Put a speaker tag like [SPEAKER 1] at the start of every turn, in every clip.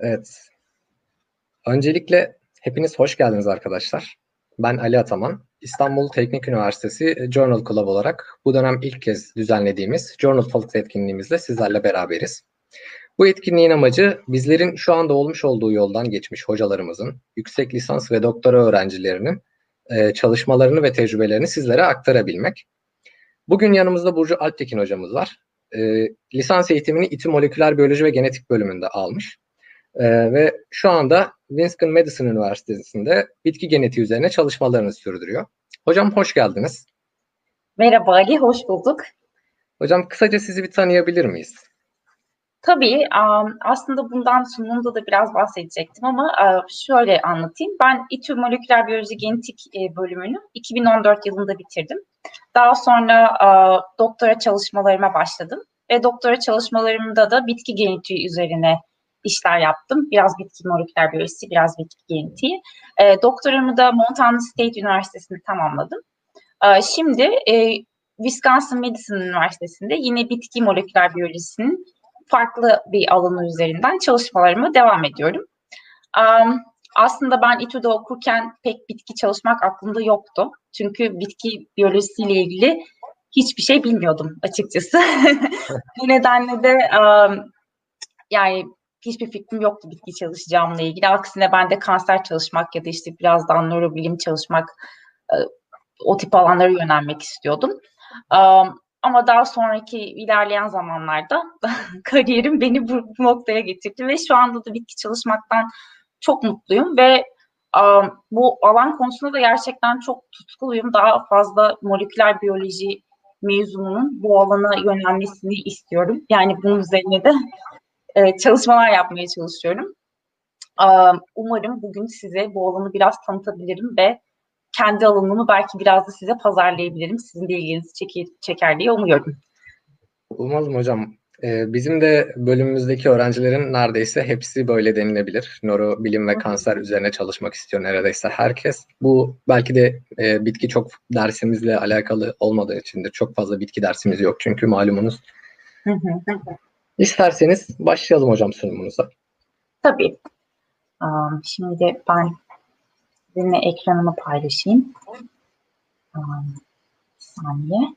[SPEAKER 1] Evet. Öncelikle hepiniz hoş geldiniz arkadaşlar. Ben Ali Ataman. İstanbul Teknik Üniversitesi Journal Club olarak bu dönem ilk kez düzenlediğimiz Journal Talks etkinliğimizle sizlerle beraberiz. Bu etkinliğin amacı bizlerin şu anda olmuş olduğu yoldan geçmiş hocalarımızın, yüksek lisans ve doktora öğrencilerinin e, çalışmalarını ve tecrübelerini sizlere aktarabilmek. Bugün yanımızda Burcu Alptekin hocamız var. E, lisans eğitimini İTÜ Moleküler Biyoloji ve Genetik bölümünde almış. E, ve şu anda Winston Madison Üniversitesi'nde bitki genetiği üzerine çalışmalarını sürdürüyor. Hocam hoş geldiniz.
[SPEAKER 2] Merhaba Ali, hoş bulduk.
[SPEAKER 1] Hocam kısaca sizi bir tanıyabilir miyiz?
[SPEAKER 2] Tabii, aslında bundan sunumda da biraz bahsedecektim ama şöyle anlatayım. Ben İTÜ Moleküler Biyoloji Genetik bölümünü 2014 yılında bitirdim. Daha sonra doktora çalışmalarıma başladım ve doktora çalışmalarımda da bitki genetiği üzerine işler yaptım. Biraz bitki moleküler biyolojisi, biraz bitki genetiği. doktoramı da Montana State Üniversitesi'nde tamamladım. şimdi Wisconsin Madison Üniversitesi'nde yine bitki moleküler biyolojisinin farklı bir alanı üzerinden çalışmalarıma devam ediyorum. Um, aslında ben İTÜ'de okurken pek bitki çalışmak aklımda yoktu. Çünkü bitki biyolojisiyle ilgili hiçbir şey bilmiyordum açıkçası. Bu nedenle de um, yani hiçbir fikrim yoktu bitki çalışacağımla ilgili. Aksine ben de kanser çalışmak ya da işte biraz daha nörobilim çalışmak o tip alanlara yönelmek istiyordum. Um, ama daha sonraki ilerleyen zamanlarda kariyerim beni bu, noktaya getirdi ve şu anda da bitki çalışmaktan çok mutluyum ve bu alan konusunda da gerçekten çok tutkuluyum. Daha fazla moleküler biyoloji mezununun bu alana yönelmesini istiyorum. Yani bunun üzerine de e, çalışmalar yapmaya çalışıyorum. Um, umarım bugün size bu alanı biraz tanıtabilirim ve kendi alanımı belki biraz da size pazarlayabilirim. Sizin de ilginizi çeker, çeker diye umuyorum.
[SPEAKER 1] Olmaz mı hocam? Ee, bizim de bölümümüzdeki öğrencilerin neredeyse hepsi böyle denilebilir. Nörobilim ve kanser üzerine çalışmak istiyor neredeyse herkes. Bu belki de e, bitki çok dersimizle alakalı olmadığı içindir. Çok fazla bitki dersimiz yok çünkü malumunuz. İsterseniz başlayalım hocam sunumunuza.
[SPEAKER 2] Tabii. Şimdi ben sizinle ekranımı paylaşayım. Bir saniye.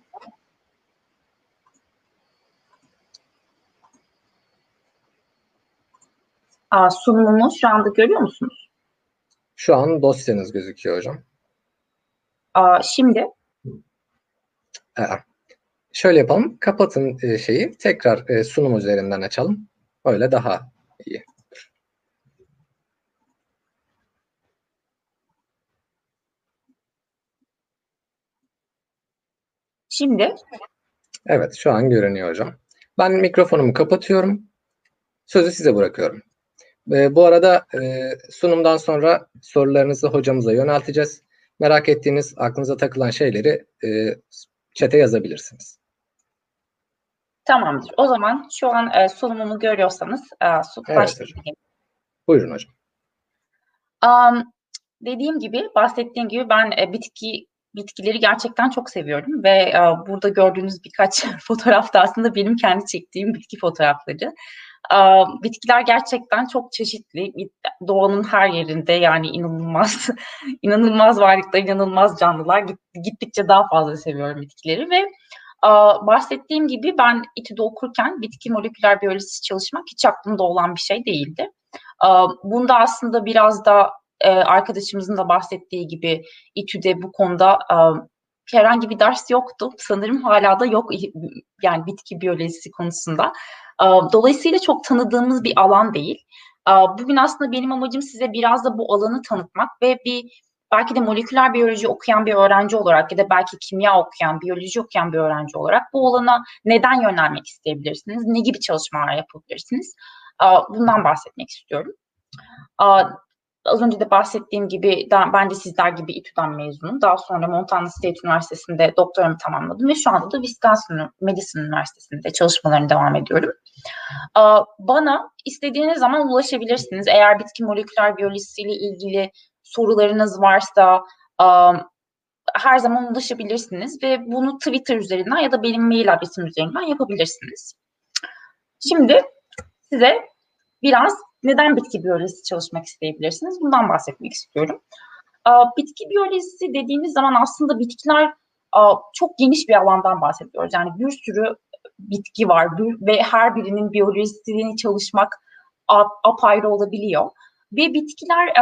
[SPEAKER 2] Aa, sunumumu şu anda görüyor musunuz?
[SPEAKER 1] Şu an dosyanız gözüküyor hocam.
[SPEAKER 2] Aa, şimdi?
[SPEAKER 1] Ee, şöyle yapalım. Kapatın e, şeyi. Tekrar e, sunum üzerinden açalım. Öyle daha iyi.
[SPEAKER 2] Şimdi?
[SPEAKER 1] Evet, şu an görünüyor hocam. Ben mikrofonumu kapatıyorum. Sözü size bırakıyorum. E, bu arada e, sunumdan sonra sorularınızı hocamıza yönelteceğiz. Merak ettiğiniz, aklınıza takılan şeyleri e, çete yazabilirsiniz.
[SPEAKER 2] Tamamdır. O zaman şu an e, sunumumu görüyorsanız e,
[SPEAKER 1] evet, hocam. Buyurun hocam.
[SPEAKER 2] Um, dediğim gibi, bahsettiğim gibi ben e, bitki bitkileri gerçekten çok seviyorum ve e, burada gördüğünüz birkaç fotoğraf da aslında benim kendi çektiğim bitki fotoğrafları. E, bitkiler gerçekten çok çeşitli. Doğanın her yerinde yani inanılmaz inanılmaz varlıklar, inanılmaz canlılar. Gittikçe daha fazla seviyorum bitkileri ve bahsettiğim gibi ben İTÜ'de okurken bitki moleküler biyolojisi çalışmak hiç aklımda olan bir şey değildi. Bunda aslında biraz da e, arkadaşımızın da bahsettiği gibi İTÜ'de bu konuda e, herhangi bir ders yoktu. Sanırım hala da yok yani bitki biyolojisi konusunda. Dolayısıyla çok tanıdığımız bir alan değil. Bugün aslında benim amacım size biraz da bu alanı tanıtmak ve bir belki de moleküler biyoloji okuyan bir öğrenci olarak ya da belki kimya okuyan, biyoloji okuyan bir öğrenci olarak bu alana neden yönelmek isteyebilirsiniz? Ne gibi çalışmalar yapabilirsiniz? Bundan bahsetmek istiyorum. Az önce de bahsettiğim gibi ben de sizler gibi İTÜ'den mezunum. Daha sonra Montana State Üniversitesi'nde doktoramı tamamladım ve şu anda da Wisconsin Madison Üniversitesi'nde çalışmalarını devam ediyorum. Bana istediğiniz zaman ulaşabilirsiniz. Eğer bitki moleküler biyolojisiyle ilgili sorularınız varsa her zaman ulaşabilirsiniz ve bunu Twitter üzerinden ya da benim mail adresim üzerinden yapabilirsiniz. Şimdi size biraz neden bitki biyolojisi çalışmak isteyebilirsiniz? Bundan bahsetmek istiyorum. Bitki biyolojisi dediğimiz zaman aslında bitkiler çok geniş bir alandan bahsediyoruz. Yani bir sürü bitki var ve her birinin biyolojisini çalışmak apayrı olabiliyor. Ve bitkiler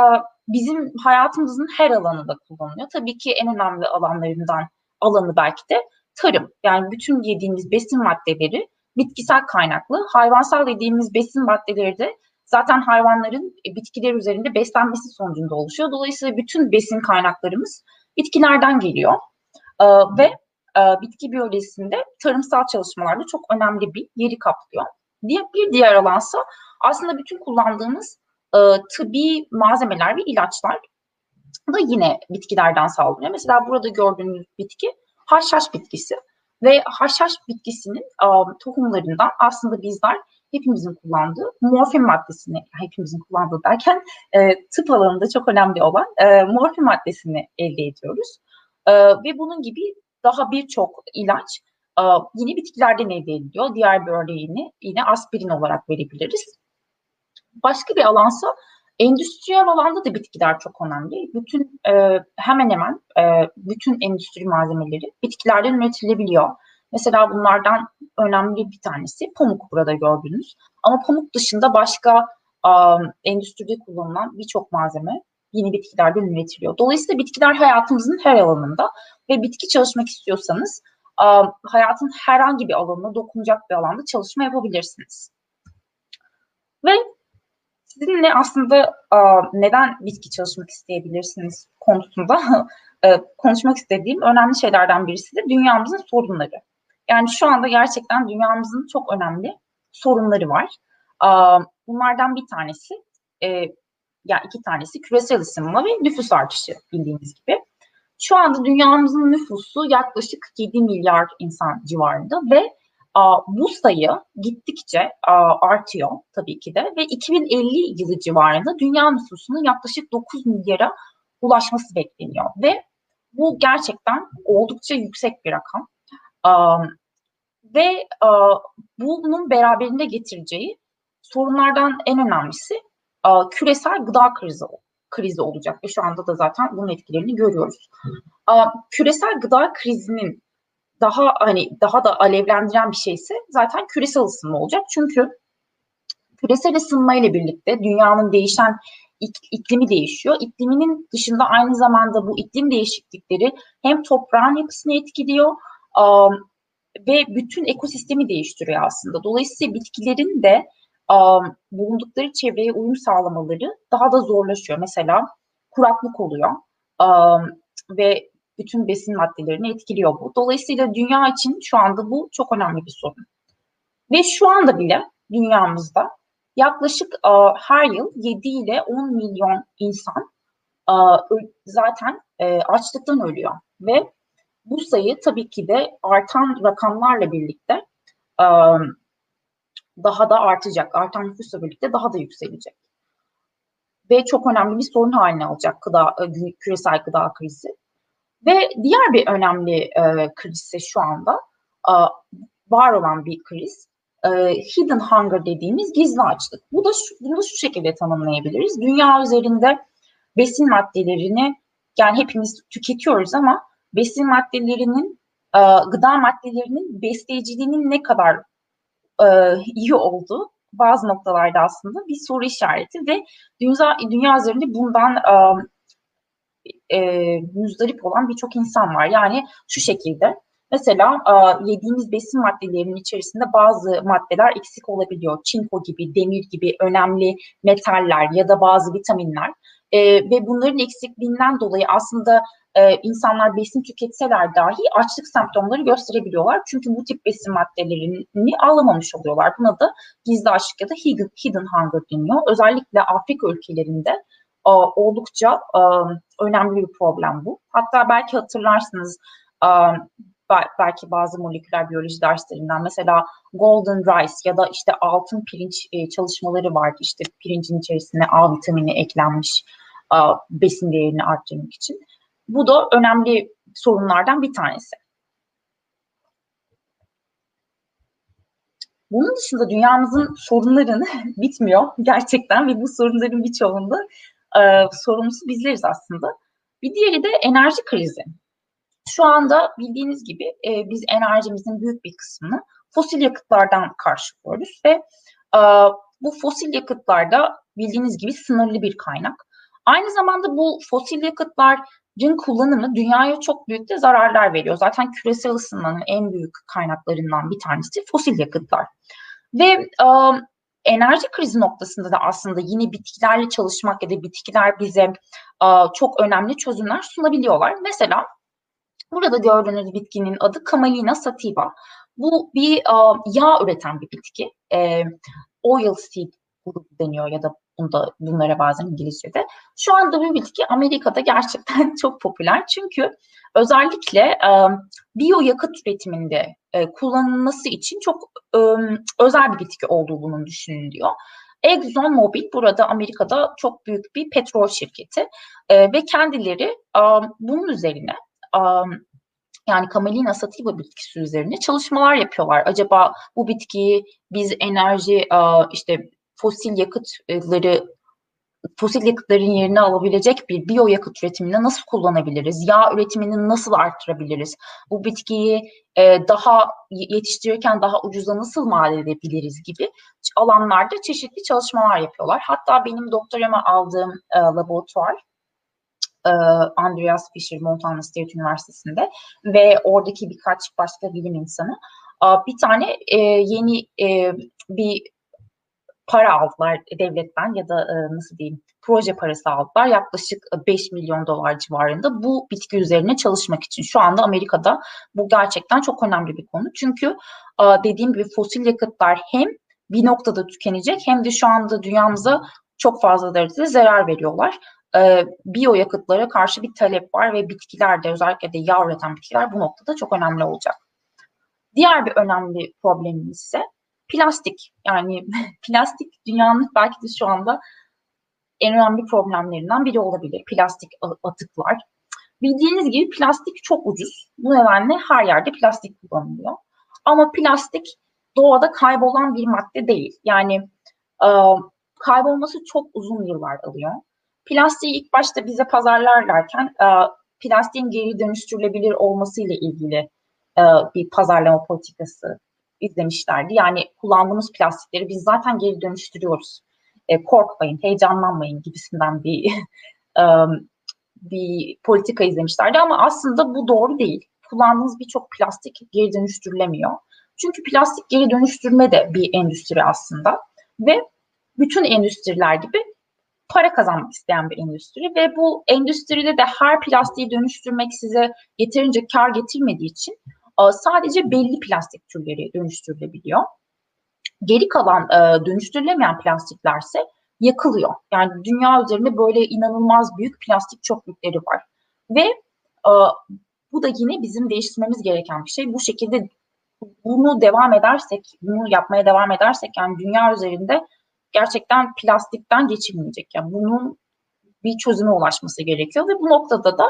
[SPEAKER 2] bizim hayatımızın her alanında kullanılıyor. Tabii ki en önemli alanlarından alanı belki de tarım. Yani bütün yediğimiz besin maddeleri bitkisel kaynaklı. Hayvansal yediğimiz besin maddeleri de zaten hayvanların e, bitkiler üzerinde beslenmesi sonucunda oluşuyor. Dolayısıyla bütün besin kaynaklarımız bitkilerden geliyor. Ee, ve e, bitki biyolojisinde tarımsal çalışmalarda çok önemli bir yeri kaplıyor. Diye, bir diğer alansa aslında bütün kullandığımız e, tıbbi malzemeler ve ilaçlar da yine bitkilerden sağlanıyor. Mesela burada gördüğünüz bitki haşhaş bitkisi ve haşhaş bitkisinin um, tohumlarından aslında bizler hepimizin kullandığı morfin maddesini, hepimizin kullandığı derken e, tıp alanında çok önemli olan e, morfin maddesini elde ediyoruz. E, ve bunun gibi daha birçok ilaç e, yine bitkilerden elde ediliyor. Diğer bir örneğini yine aspirin olarak verebiliriz. Başka bir alansa endüstriyel alanda da bitkiler çok önemli. Bütün e, hemen hemen e, bütün endüstri malzemeleri bitkilerden üretilebiliyor. Mesela bunlardan önemli bir tanesi pamuk burada gördüğünüz. Ama pamuk dışında başka um, endüstride kullanılan birçok malzeme yine bitkilerden üretiliyor. Dolayısıyla bitkiler hayatımızın her alanında ve bitki çalışmak istiyorsanız um, hayatın herhangi bir alanına dokunacak bir alanda çalışma yapabilirsiniz. Ve sizinle aslında neden bitki çalışmak isteyebilirsiniz konusunda konuşmak istediğim önemli şeylerden birisi de dünyamızın sorunları. Yani şu anda gerçekten dünyamızın çok önemli sorunları var. Bunlardan bir tanesi, e, yani iki tanesi küresel ısınma ve nüfus artışı bildiğiniz gibi. Şu anda dünyamızın nüfusu yaklaşık 7 milyar insan civarında ve bu sayı gittikçe artıyor tabii ki de ve 2050 yılı civarında dünya nüfusunun yaklaşık 9 milyara ulaşması bekleniyor ve bu gerçekten oldukça yüksek bir rakam. Ve bunun beraberinde getireceği sorunlardan en önemlisi küresel gıda krizi krizi olacak ve şu anda da zaten bunun etkilerini görüyoruz. Küresel gıda krizinin daha hani daha da alevlendiren bir şeyse zaten küresel ısınma olacak. Çünkü küresel ısınma ile birlikte dünyanın değişen iklimi değişiyor. İkliminin dışında aynı zamanda bu iklim değişiklikleri hem toprağın yapısını etkiliyor ve bütün ekosistemi değiştiriyor aslında. Dolayısıyla bitkilerin de bulundukları çevreye uyum sağlamaları daha da zorlaşıyor. Mesela kuraklık oluyor ve bütün besin maddelerini etkiliyor bu. Dolayısıyla dünya için şu anda bu çok önemli bir sorun. Ve şu anda bile dünyamızda yaklaşık her yıl 7 ile 10 milyon insan zaten açlıktan ölüyor. Ve bu sayı tabii ki de artan rakamlarla birlikte daha da artacak. Artan nüfusla birlikte daha da yükselecek. Ve çok önemli bir sorun haline alacak gıda, küresel gıda krizi. Ve diğer bir önemli e, kriz ise şu anda e, var olan bir kriz. E, hidden hunger dediğimiz gizli açlık. Bu da şu, bunu şu şekilde tanımlayabiliriz. Dünya üzerinde besin maddelerini yani hepimiz tüketiyoruz ama besin maddelerinin, e, gıda maddelerinin besleyiciliğinin ne kadar e, iyi olduğu bazı noktalarda aslında bir soru işareti ve dünya, dünya üzerinde bundan e, e, müzdarip olan birçok insan var. Yani şu şekilde mesela e, yediğimiz besin maddelerinin içerisinde bazı maddeler eksik olabiliyor. Çinko gibi, demir gibi önemli metaller ya da bazı vitaminler. E, ve bunların eksikliğinden dolayı aslında e, insanlar besin tüketseler dahi açlık semptomları gösterebiliyorlar. Çünkü bu tip besin maddelerini alamamış oluyorlar. Buna da gizli açlık ya da hidden, hunger deniyor. Özellikle Afrika ülkelerinde oldukça önemli bir problem bu. Hatta belki hatırlarsınız belki bazı moleküler biyoloji derslerinden mesela golden rice ya da işte altın pirinç e, çalışmaları vardı. İşte pirincin içerisine A vitamini eklenmiş besin değerini arttırmak için. Bu da önemli sorunlardan bir tanesi. Bunun dışında dünyamızın sorunları bitmiyor gerçekten ve bu sorunların birçoğunda e, sorumlusu bizleriz aslında. Bir diğeri de enerji krizi. Şu anda bildiğiniz gibi e, biz enerjimizin büyük bir kısmını fosil yakıtlardan karşılıyoruz ve e, bu fosil yakıtlarda bildiğiniz gibi sınırlı bir kaynak. Aynı zamanda bu fosil yakıtların kullanımı dünyaya çok büyük de zararlar veriyor. Zaten küresel ısınmanın en büyük kaynaklarından bir tanesi fosil yakıtlar. Ve e, enerji krizi noktasında da aslında yine bitkilerle çalışmak ya da bitkiler bize çok önemli çözümler sunabiliyorlar. Mesela burada gördüğünüz bitkinin adı Camelina sativa. Bu bir yağ üreten bir bitki. Oil seed deniyor ya da bunda, bunlara bazen İngilizce'de. Şu anda bu bitki Amerika'da gerçekten çok popüler. Çünkü özellikle e, biyo yakıt üretiminde e, kullanılması için çok e, özel bir bitki olduğu bunun düşünülüyor. Exxon Mobil burada Amerika'da çok büyük bir petrol şirketi e, ve kendileri e, bunun üzerine e, yani Camelina sativa bitkisi üzerine çalışmalar yapıyorlar. Acaba bu bitkiyi biz enerji e, işte fosil yakıtları fosil yakıtların yerini alabilecek bir biyo yakıt üretiminde nasıl kullanabiliriz? Yağ üretimini nasıl arttırabiliriz? Bu bitkiyi e, daha yetiştirirken daha ucuza nasıl mal edebiliriz gibi alanlarda çeşitli çalışmalar yapıyorlar. Hatta benim doktorama aldığım e, laboratuvar e, Andreas Fischer Montana State Üniversitesi'nde ve oradaki birkaç başka bilim insanı bir tane e, yeni e, bir para aldılar devletten ya da e, nasıl diyeyim proje parası aldılar. Yaklaşık 5 milyon dolar civarında bu bitki üzerine çalışmak için. Şu anda Amerika'da bu gerçekten çok önemli bir konu. Çünkü e, dediğim gibi fosil yakıtlar hem bir noktada tükenecek hem de şu anda dünyamıza çok fazla derecede zarar veriyorlar. E, biyo yakıtlara karşı bir talep var ve bitkilerde özellikle de yağ bitkiler bu noktada çok önemli olacak. Diğer bir önemli problemimiz ise plastik. Yani plastik dünyanın belki de şu anda en önemli problemlerinden biri olabilir. Plastik atıklar. Bildiğiniz gibi plastik çok ucuz. Bu nedenle her yerde plastik kullanılıyor. Ama plastik doğada kaybolan bir madde değil. Yani e, kaybolması çok uzun yıllar alıyor. Plastiği ilk başta bize pazarlarlarken e, plastiğin geri dönüştürülebilir olmasıyla ilgili e, bir pazarlama politikası izlemişlerdi. Yani kullandığımız plastikleri biz zaten geri dönüştürüyoruz. E, korkmayın, heyecanlanmayın gibisinden bir e, bir politika izlemişlerdi ama aslında bu doğru değil. Kullandığınız birçok plastik geri dönüştürülemiyor. Çünkü plastik geri dönüştürme de bir endüstri aslında ve bütün endüstriler gibi para kazanmak isteyen bir endüstri ve bu endüstride de her plastiği dönüştürmek size yeterince kar getirmediği için sadece belli plastik türleri dönüştürülebiliyor. Geri kalan e, dönüştürülemeyen plastiklerse yakılıyor. Yani dünya üzerinde böyle inanılmaz büyük plastik çöplükleri var. Ve e, bu da yine bizim değiştirmemiz gereken bir şey. Bu şekilde bunu devam edersek, bunu yapmaya devam edersek yani dünya üzerinde gerçekten plastikten geçilmeyecek. Yani bunun bir çözüme ulaşması gerekiyor ve bu noktada da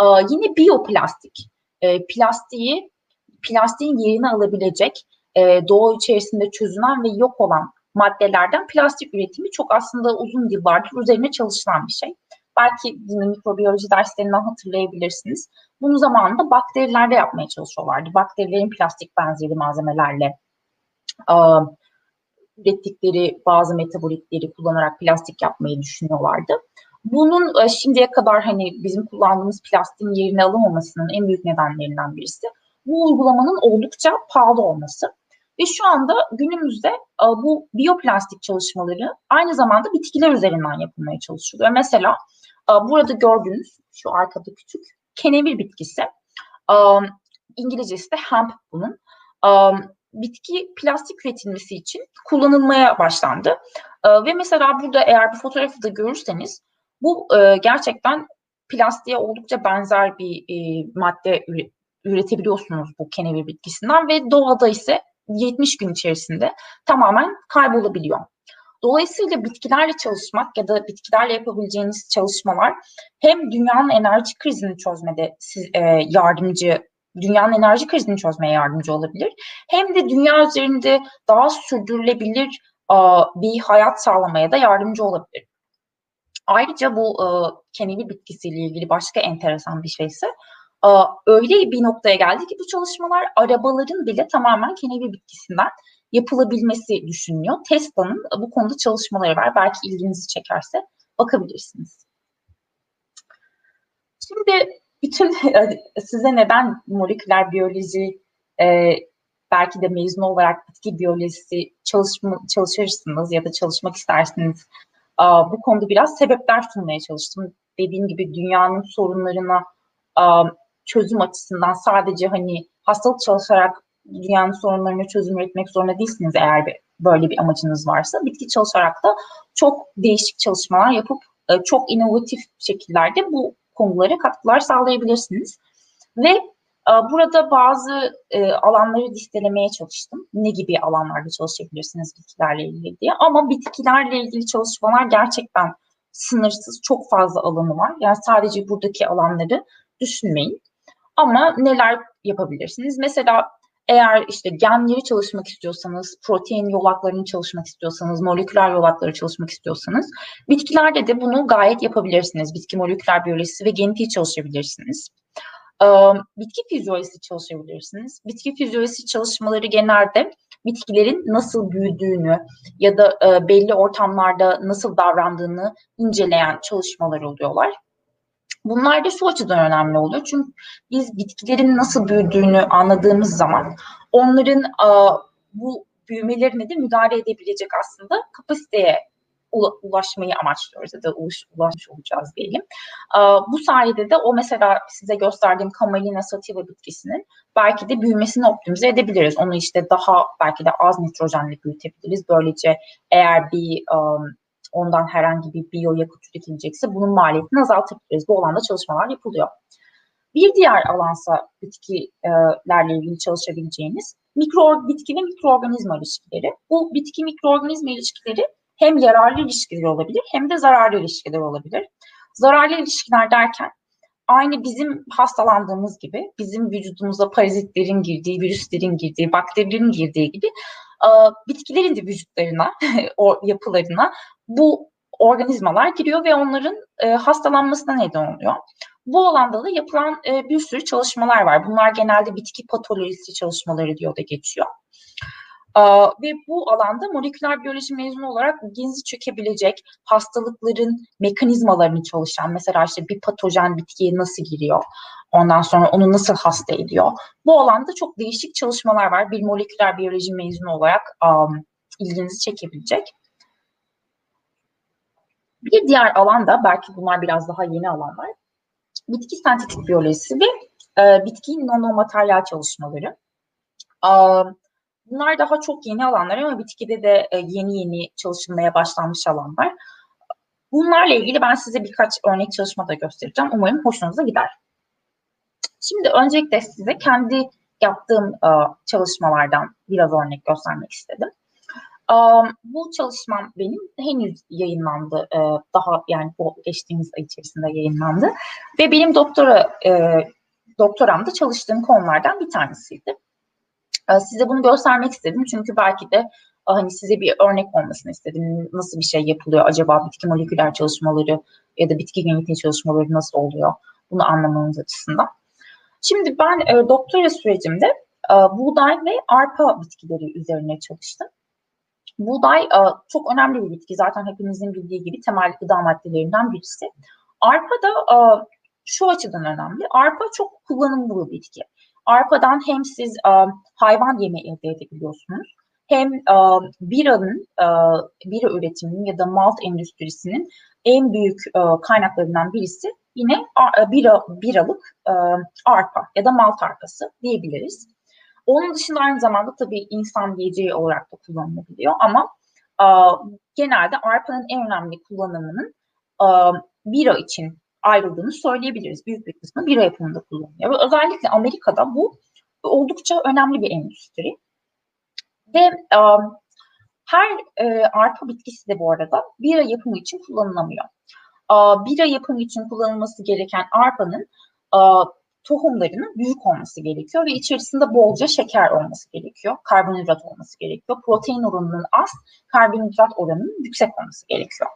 [SPEAKER 2] e, yine biyoplastik plastiği plastiğin yerini alabilecek e, doğu içerisinde çözünen ve yok olan maddelerden plastik üretimi çok aslında uzun yıllardır üzerine çalışılan bir şey. Belki mikrobiyoloji derslerinden hatırlayabilirsiniz. Bunu zamanında bakterilerde yapmaya çalışıyorlardı. Bakterilerin plastik benzeri malzemelerle e, ürettikleri bazı metabolitleri kullanarak plastik yapmayı düşünüyorlardı. Bunun e, şimdiye kadar hani bizim kullandığımız plastiğin yerini alamamasının en büyük nedenlerinden birisi bu uygulamanın oldukça pahalı olması. Ve şu anda günümüzde e, bu biyoplastik çalışmaları aynı zamanda bitkiler üzerinden yapılmaya çalışılıyor. Mesela e, burada gördüğünüz şu arkada küçük kenevir bitkisi. E, İngilizcesi de hemp bunun. Bitki plastik üretilmesi için kullanılmaya başlandı. Ve mesela burada eğer bu fotoğrafı da görürseniz bu gerçekten plastiğe oldukça benzer bir madde üretebiliyorsunuz bu kenevir bitkisinden ve doğada ise 70 gün içerisinde tamamen kaybolabiliyor. Dolayısıyla bitkilerle çalışmak ya da bitkilerle yapabileceğiniz çalışmalar hem dünyanın enerji krizini çözmede siz, e, yardımcı dünyanın enerji krizini çözmeye yardımcı olabilir. Hem de dünya üzerinde daha sürdürülebilir bir hayat sağlamaya da yardımcı olabilir. Ayrıca bu kenevi bitkisiyle ilgili başka enteresan bir şey ise öyle bir noktaya geldi ki bu çalışmalar arabaların bile tamamen kenevi bitkisinden yapılabilmesi düşünülüyor. Tesla'nın bu konuda çalışmaları var. Belki ilginizi çekerse bakabilirsiniz. Şimdi bütün size neden moleküler biyoloji e, belki de mezun olarak bitki biyolojisi çalışma, çalışırsınız ya da çalışmak istersiniz. bu konuda biraz sebepler sunmaya çalıştım. Dediğim gibi dünyanın sorunlarına çözüm açısından sadece hani hastalık çalışarak dünyanın sorunlarına çözüm üretmek zorunda değilsiniz eğer bir, böyle bir amacınız varsa. Bitki çalışarak da çok değişik çalışmalar yapıp e, çok inovatif şekillerde bu konulara katkılar sağlayabilirsiniz. Ve e, burada bazı e, alanları listelemeye çalıştım. Ne gibi alanlarda çalışabilirsiniz bitkilerle ilgili diye. Ama bitkilerle ilgili çalışmalar gerçekten sınırsız, çok fazla alanı var. Yani sadece buradaki alanları düşünmeyin. Ama neler yapabilirsiniz? Mesela eğer işte genleri çalışmak istiyorsanız, protein yolaklarını çalışmak istiyorsanız, moleküler yolakları çalışmak istiyorsanız, bitkilerde de bunu gayet yapabilirsiniz. Bitki moleküler biyolojisi ve genetiği çalışabilirsiniz. Bitki fizyolojisi çalışabilirsiniz. Bitki fizyolojisi çalışmaları genelde bitkilerin nasıl büyüdüğünü ya da belli ortamlarda nasıl davrandığını inceleyen çalışmalar oluyorlar. Bunlar da şu açıdan önemli oluyor. Çünkü biz bitkilerin nasıl büyüdüğünü anladığımız zaman onların bu büyümelerine de müdahale edebilecek aslında kapasiteye ulaşmayı amaçlıyoruz ya da ulaş, ulaşmış olacağız diyelim. Bu sayede de o mesela size gösterdiğim Camelina sativa bitkisinin belki de büyümesini optimize edebiliriz. Onu işte daha belki de az nitrojenle büyütebiliriz. Böylece eğer bir ondan herhangi bir biyoyakıt üretilecekse bunun maliyetini azaltabiliriz. Bu alanda çalışmalar yapılıyor. Bir diğer alansa bitkilerle ilgili çalışabileceğiniz mikro bitki ve mikroorganizma ilişkileri. Bu bitki mikroorganizma ilişkileri hem yararlı ilişkiler olabilir hem de zararlı ilişkiler olabilir. Zararlı ilişkiler derken aynı bizim hastalandığımız gibi bizim vücudumuza parazitlerin girdiği, virüslerin girdiği, bakterilerin girdiği gibi bitkilerin de vücutlarına, o yapılarına bu organizmalar giriyor ve onların e, hastalanmasına neden oluyor. Bu alanda da yapılan e, bir sürü çalışmalar var. Bunlar genelde bitki patolojisi çalışmaları diyor da geçiyor. Aa, ve bu alanda moleküler biyoloji mezunu olarak ilginizi çekebilecek hastalıkların mekanizmalarını çalışan, mesela işte bir patojen bitkiye nasıl giriyor, ondan sonra onu nasıl hasta ediyor. Bu alanda çok değişik çalışmalar var. Bir moleküler biyoloji mezunu olarak um, ilginizi çekebilecek. Bir diğer alanda, belki bunlar biraz daha yeni alanlar, bitki sentetik biyolojisi ve e, bitki nanomateryal çalışmaları. Um, Bunlar daha çok yeni alanlar ama bitkide de e, yeni yeni çalışılmaya başlanmış alanlar. Bunlarla ilgili ben size birkaç örnek çalışma da göstereceğim. Umarım hoşunuza gider. Şimdi öncelikle size kendi yaptığım e, çalışmalardan biraz örnek göstermek istedim. Bu çalışmam benim henüz yayınlandı. E, daha yani bu geçtiğimiz ay içerisinde yayınlandı. Ve benim doktora doktoramda çalıştığım konulardan bir tanesiydi. Ee, size bunu göstermek istedim çünkü belki de hani size bir örnek olmasını istedim. Nasıl bir şey yapılıyor acaba bitki moleküler çalışmaları ya da bitki genetiği çalışmaları nasıl oluyor? Bunu anlamanız açısından. Şimdi ben e, doktora sürecimde e, buğday ve arpa bitkileri üzerine çalıştım. Buğday e, çok önemli bir bitki. Zaten hepimizin bildiği gibi temel gıda maddelerinden birisi. Arpa da e, şu açıdan önemli. Arpa çok kullanımlı bir bitki. Arpadan hem siz e, hayvan yemi elde edebiliyorsunuz hem biranın, e, bira üretiminin ya da malt endüstrisinin en büyük kaynaklarından birisi yine bira, biralık arpa ya da malt arpası diyebiliriz. Onun dışında aynı zamanda tabii insan yiyeceği olarak da kullanılabiliyor ama e, genelde arpanın en önemli kullanımının e, bira için ayrıldığını söyleyebiliriz. Büyük bir kısmı bira yapımında kullanılıyor. Ve özellikle Amerika'da bu oldukça önemli bir endüstri. Ve e, her e, arpa bitkisi de bu arada bira yapımı için kullanılamıyor. E, bira yapımı için kullanılması gereken arpanın e, tohumlarının büyük olması gerekiyor ve içerisinde bolca şeker olması gerekiyor. Karbonhidrat olması gerekiyor. Protein oranının az, karbonhidrat oranının yüksek olması gerekiyor.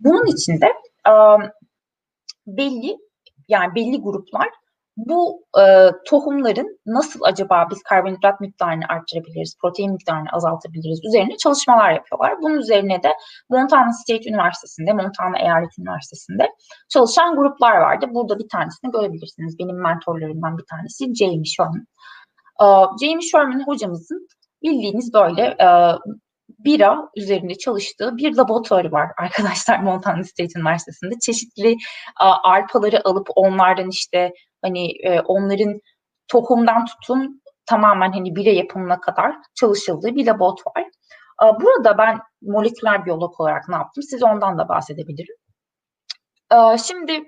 [SPEAKER 2] Bunun için de e, belli yani belli gruplar bu e, tohumların nasıl acaba biz karbonhidrat miktarını arttırabiliriz, protein miktarını azaltabiliriz üzerine çalışmalar yapıyorlar. Bunun üzerine de Montana State Üniversitesi'nde, Montana Eyalet Üniversitesi'nde çalışan gruplar vardı. Burada bir tanesini görebilirsiniz. Benim mentorlarımdan bir tanesi Jamie Sherman. E, Jamie Sherman hocamızın bildiğiniz böyle e, bira üzerinde çalıştığı bir laboratuvarı var arkadaşlar Montana State Üniversitesi'nde. Çeşitli a, arpaları alıp onlardan işte hani e, onların tohumdan tutun tamamen hani bira yapımına kadar çalışıldığı bir laboratuvar. A, burada ben moleküler biyolog olarak ne yaptım? Size ondan da bahsedebilirim. A, şimdi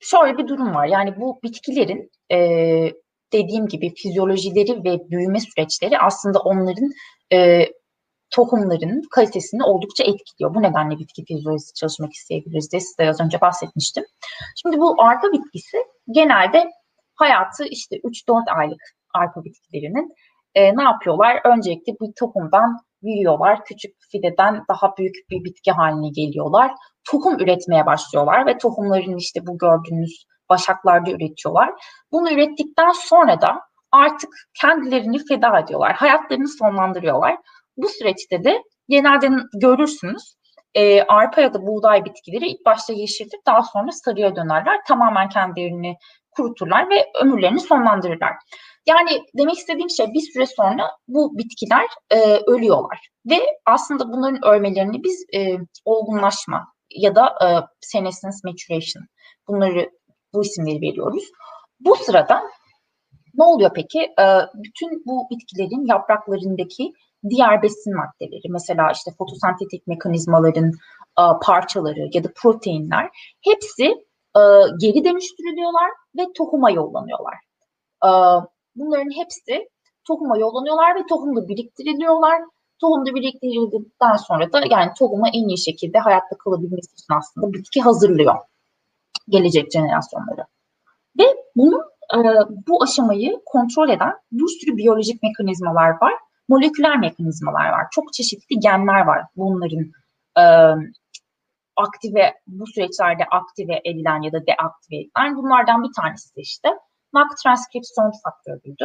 [SPEAKER 2] şöyle bir durum var. Yani bu bitkilerin e, dediğim gibi fizyolojileri ve büyüme süreçleri aslında onların e, tohumların kalitesini oldukça etkiliyor. Bu nedenle bitki fizyolojisi çalışmak isteyebiliriz diye size az önce bahsetmiştim. Şimdi bu arpa bitkisi genelde hayatı işte 3-4 aylık arpa bitkilerinin e, ne yapıyorlar? Öncelikle bir tohumdan büyüyorlar. Küçük fideden daha büyük bir bitki haline geliyorlar. Tohum üretmeye başlıyorlar ve tohumların işte bu gördüğünüz başaklarda üretiyorlar. Bunu ürettikten sonra da artık kendilerini feda ediyorlar. Hayatlarını sonlandırıyorlar. Bu süreçte de genelde görürsünüz e, arpa ya da buğday bitkileri ilk başta yeşildir daha sonra sarıya dönerler. Tamamen kendilerini kuruturlar ve ömürlerini sonlandırırlar. Yani demek istediğim şey bir süre sonra bu bitkiler e, ölüyorlar. Ve aslında bunların ölmelerini biz e, olgunlaşma ya da e, senescence maturation bunları bu isimleri veriyoruz. Bu sırada ne oluyor peki? E, bütün bu bitkilerin yapraklarındaki diğer besin maddeleri mesela işte fotosentetik mekanizmaların e, parçaları ya da proteinler hepsi e, geri dönüştürülüyorlar ve tohuma yollanıyorlar. E, bunların hepsi tohuma yollanıyorlar ve tohumda biriktiriliyorlar. Tohumda biriktirildikten sonra da yani tohuma en iyi şekilde hayatta kalabilmesi için aslında bitki hazırlıyor gelecek jenerasyonları. Ve bunun e, bu aşamayı kontrol eden bir sürü biyolojik mekanizmalar var moleküler mekanizmalar var. Çok çeşitli genler var bunların e, aktive bu süreçlerde aktive edilen ya da deaktive edilen. Bunlardan bir tanesi de işte NAC transkripsiyon faktörüydü.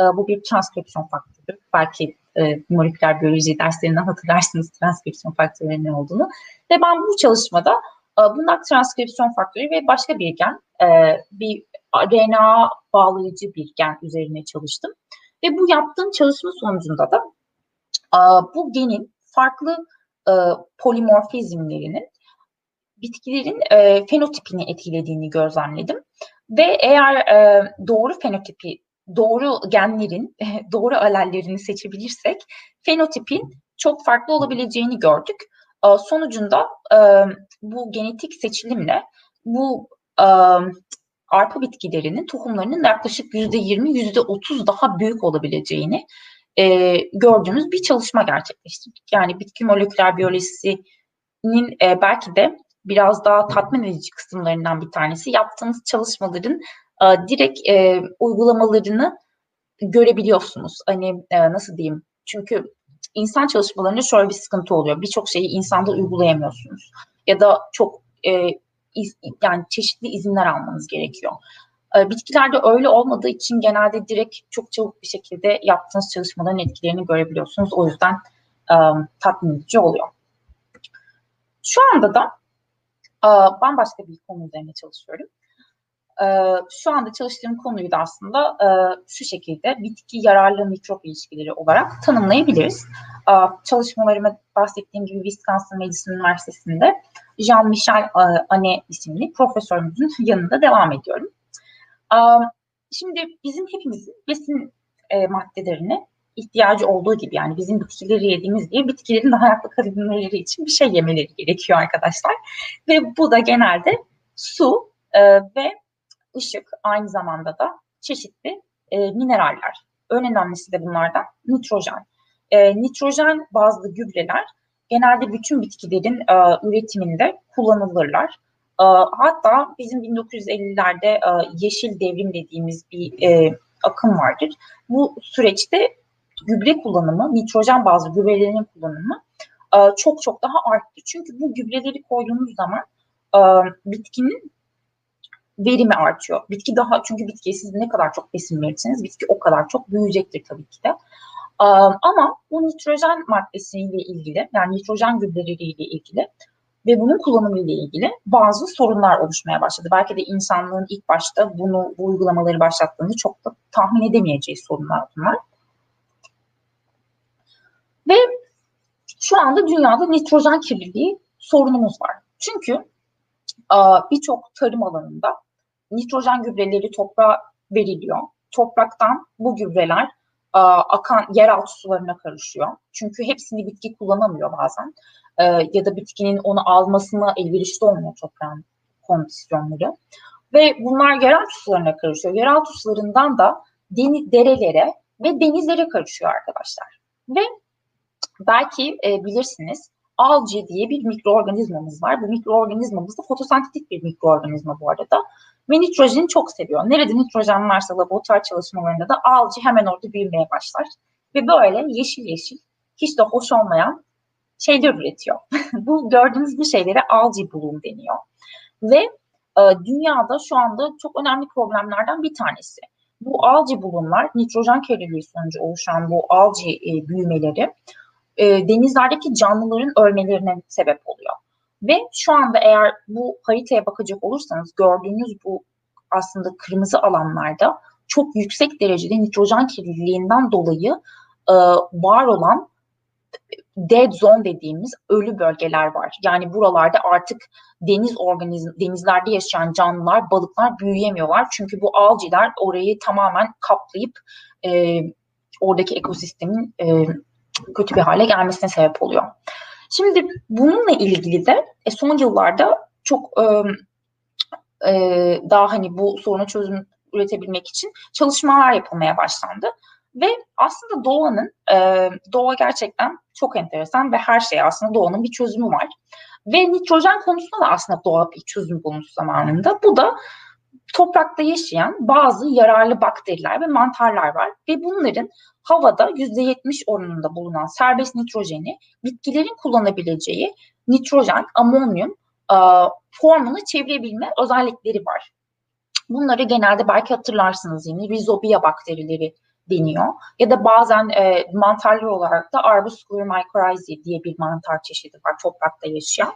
[SPEAKER 2] E, bu bir transkripsiyon faktörü. Belki e, moleküler biyoloji derslerinden hatırlarsınız transkripsiyon faktörünün ne olduğunu. Ve ben bu çalışmada e, bu NAC transkripsiyon faktörü ve başka bir gen, e, bir RNA bağlayıcı bir gen üzerine çalıştım. Ve bu yaptığım çalışma sonucunda da bu genin farklı e, polimorfizmlerinin bitkilerin e, fenotipini etkilediğini gözlemledim. Ve eğer e, doğru fenotipi, doğru genlerin, doğru alellerini seçebilirsek fenotipin çok farklı olabileceğini gördük. Sonucunda bu genetik seçilimle bu arpa bitkilerinin tohumlarının yaklaşık yüzde yirmi, yüzde otuz daha büyük olabileceğini e, gördüğümüz bir çalışma gerçekleştirdik. Yani bitki moleküler biyolojisinin e, belki de biraz daha tatmin edici kısımlarından bir tanesi. Yaptığımız çalışmaların e, direkt e, uygulamalarını görebiliyorsunuz. Hani e, nasıl diyeyim? Çünkü insan çalışmalarında şöyle bir sıkıntı oluyor. Birçok şeyi insanda uygulayamıyorsunuz. Ya da çok e, iz, yani çeşitli izinler almanız gerekiyor. E, bitkilerde öyle olmadığı için genelde direkt çok çabuk bir şekilde yaptığınız çalışmaların etkilerini görebiliyorsunuz. O yüzden e, tatmin edici oluyor. Şu anda da e, bambaşka bir konu üzerine çalışıyorum. E, şu anda çalıştığım konuyu da aslında e, şu şekilde bitki yararlı mikrop ilişkileri olarak tanımlayabiliriz. E, çalışmalarıma bahsettiğim gibi Wisconsin Madison Üniversitesi'nde Jean-Michel e, Ane isimli profesörümüzün yanında devam ediyorum. E, şimdi bizim hepimizin besin e, maddelerine ihtiyacı olduğu gibi yani bizim bitkileri yediğimiz gibi bitkilerin de hayatta kalabilmeleri için bir şey yemeleri gerekiyor arkadaşlar. Ve bu da genelde su ve ışık aynı zamanda da çeşitli mineraller. En önemlisi de bunlardan nitrojen. nitrojen bazlı gübreler genelde bütün bitkilerin e, üretiminde kullanılırlar. hatta bizim 1950'lerde e, yeşil devrim dediğimiz bir e, akım vardır. Bu süreçte gübre kullanımı, nitrojen bazlı gübrelerin kullanımı e, çok çok daha arttı. Çünkü bu gübreleri koyduğumuz zaman e, bitkinin verimi artıyor. Bitki daha çünkü bitkiye siz ne kadar çok besin verirseniz bitki o kadar çok büyüyecektir tabii ki de. Ama bu nitrojen maddesiyle ilgili yani nitrojen gübreleriyle ilgili ve bunun kullanımı ile ilgili bazı sorunlar oluşmaya başladı. Belki de insanlığın ilk başta bunu bu uygulamaları başlattığında çok da tahmin edemeyeceği sorunlar bunlar. Ve şu anda dünyada nitrojen kirliliği sorunumuz var. Çünkü birçok tarım alanında nitrojen gübreleri toprağa veriliyor. Topraktan bu gübreler akan yeraltı sularına karışıyor. Çünkü hepsini bitki kullanamıyor bazen. Ya da bitkinin onu almasına elverişli olmuyor toprağın kondisyonları. Ve bunlar yeraltı sularına karışıyor. Yeraltı sularından da deniz, derelere ve denizlere karışıyor arkadaşlar. Ve belki e, bilirsiniz algae diye bir mikroorganizmamız var. Bu mikroorganizmamız da fotosentetik bir mikroorganizma bu arada. Ve nitrojeni çok seviyor. Nerede nitrojen varsa laboratuvar çalışmalarında da algae hemen orada büyümeye başlar. Ve böyle yeşil yeşil hiç de hoş olmayan şeyler üretiyor. bu gördüğünüz bu şeylere algae bloom deniyor. Ve e, dünyada şu anda çok önemli problemlerden bir tanesi. Bu algae bulunlar, nitrojen kirliliği sonucu oluşan bu algae e, büyümeleri e, denizlerdeki canlıların ölmelerine sebep oluyor. Ve şu anda eğer bu haritaya bakacak olursanız gördüğünüz bu aslında kırmızı alanlarda çok yüksek derecede nitrojen kirliliğinden dolayı e, var olan dead zone dediğimiz ölü bölgeler var. Yani buralarda artık deniz organizm, denizlerde yaşayan canlılar, balıklar büyüyemiyorlar. Çünkü bu algiler orayı tamamen kaplayıp e, oradaki ekosistemin e, kötü bir hale gelmesine sebep oluyor. Şimdi bununla ilgili de e, son yıllarda çok e, e, daha hani bu soruna çözüm üretebilmek için çalışmalar yapılmaya başlandı. Ve aslında doğanın, e, doğa gerçekten çok enteresan ve her şey aslında doğanın bir çözümü var. Ve nitrojen konusunda da aslında doğa bir çözüm bulmuş zamanında. Bu da toprakta yaşayan bazı yararlı bakteriler ve mantarlar var. Ve bunların havada %70 oranında bulunan serbest nitrojeni bitkilerin kullanabileceği nitrojen, amonyum e, formunu çevirebilme özellikleri var. Bunları genelde belki hatırlarsınız yine Rhizobia bakterileri deniyor. Ya da bazen e, mantarlar olarak da Arbusculus mycorrhizae diye bir mantar çeşidi var toprakta yaşayan.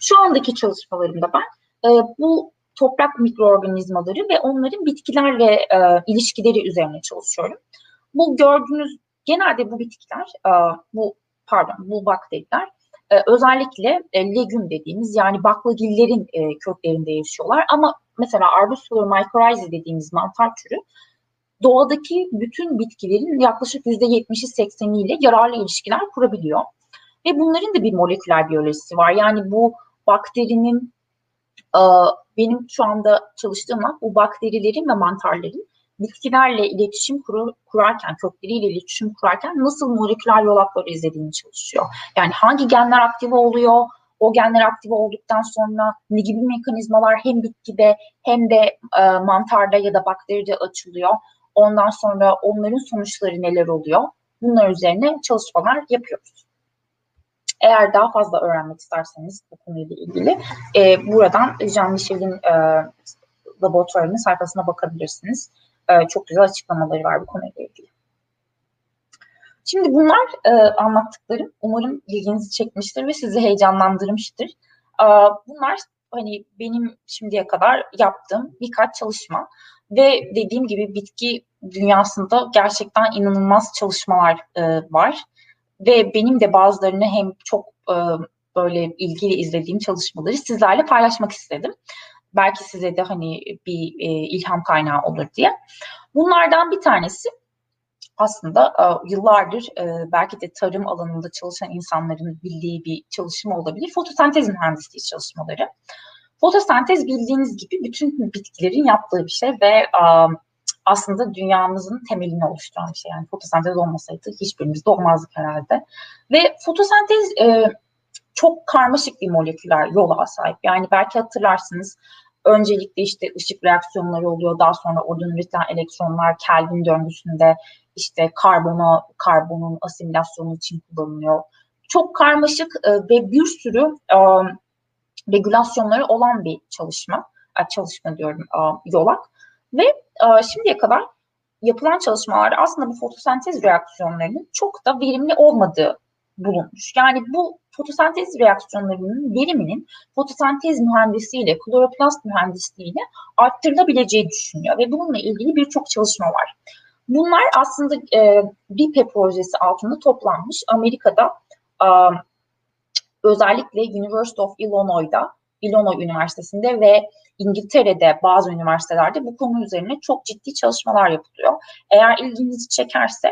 [SPEAKER 2] Şu andaki çalışmalarımda ben e, bu toprak mikroorganizmaları ve onların bitkilerle e, ilişkileri üzerine çalışıyorum. Bu gördüğünüz genelde bu bitkiler, e, bu pardon bu bakteriler e, özellikle e, legüm dediğimiz yani baklagillerin e, köklerinde yaşıyorlar. Ama mesela Arbusculus mycorrhizae dediğimiz mantar türü doğadaki bütün bitkilerin yaklaşık %70'i 80'iyle yararlı ilişkiler kurabiliyor. Ve bunların da bir moleküler biyolojisi var. Yani bu bakterinin benim şu anda çalıştığım bu bakterilerin ve mantarların bitkilerle iletişim kur, kurarken, kökleriyle iletişim kurarken nasıl moleküler yolakları izlediğini çalışıyor. Yani hangi genler aktive oluyor, o genler aktive olduktan sonra ne gibi mekanizmalar hem bitkide hem de e, mantarda ya da bakteride açılıyor. Ondan sonra onların sonuçları neler oluyor? Bunlar üzerine çalışmalar yapıyoruz. Eğer daha fazla öğrenmek isterseniz bu konuyla ilgili e, buradan Jean Michel'in e, laboratuvarının sayfasına bakabilirsiniz. E, çok güzel açıklamaları var bu konuyla ilgili. Şimdi bunlar e, anlattıklarım umarım ilginizi çekmiştir ve sizi heyecanlandırmıştır. E, bunlar hani benim şimdiye kadar yaptığım birkaç çalışma ve dediğim gibi bitki dünyasında gerçekten inanılmaz çalışmalar e, var ve benim de bazılarını hem çok e, böyle ilgili izlediğim çalışmaları sizlerle paylaşmak istedim. Belki size de hani bir e, ilham kaynağı olur diye. Bunlardan bir tanesi aslında e, yıllardır e, belki de tarım alanında çalışan insanların bildiği bir çalışma olabilir. Fotosentez mühendisliği çalışmaları. Fotosentez bildiğiniz gibi bütün bitkilerin yaptığı bir şey ve e, aslında dünyamızın temelini oluşturan bir şey. Yani fotosentez olmasaydı hiçbirimiz doğmazdık herhalde. Ve fotosentez çok karmaşık bir moleküler yola sahip. Yani belki hatırlarsınız öncelikle işte ışık reaksiyonları oluyor. Daha sonra oradan üretilen elektronlar Kelvin döngüsünde işte karbona, karbonun asimilasyonu için kullanılıyor. Çok karmaşık e, ve bir sürü e, regülasyonları olan bir çalışma, e, çalışma diyorum e, yolak. Ve e, şimdiye kadar yapılan çalışmalarda aslında bu fotosentez reaksiyonlarının çok da verimli olmadığı bulunmuş. Yani bu fotosentez reaksiyonlarının veriminin fotosentez mühendisiyle, kloroplast mühendisliğiyle arttırılabileceği düşünüyor ve bununla ilgili birçok çalışma var. Bunlar aslında e, RIPE projesi altında toplanmış. Amerika'da e, özellikle University of Illinois'da, Illinois Üniversitesi'nde ve İngiltere'de bazı üniversitelerde bu konu üzerine çok ciddi çalışmalar yapılıyor. Eğer ilginizi çekerse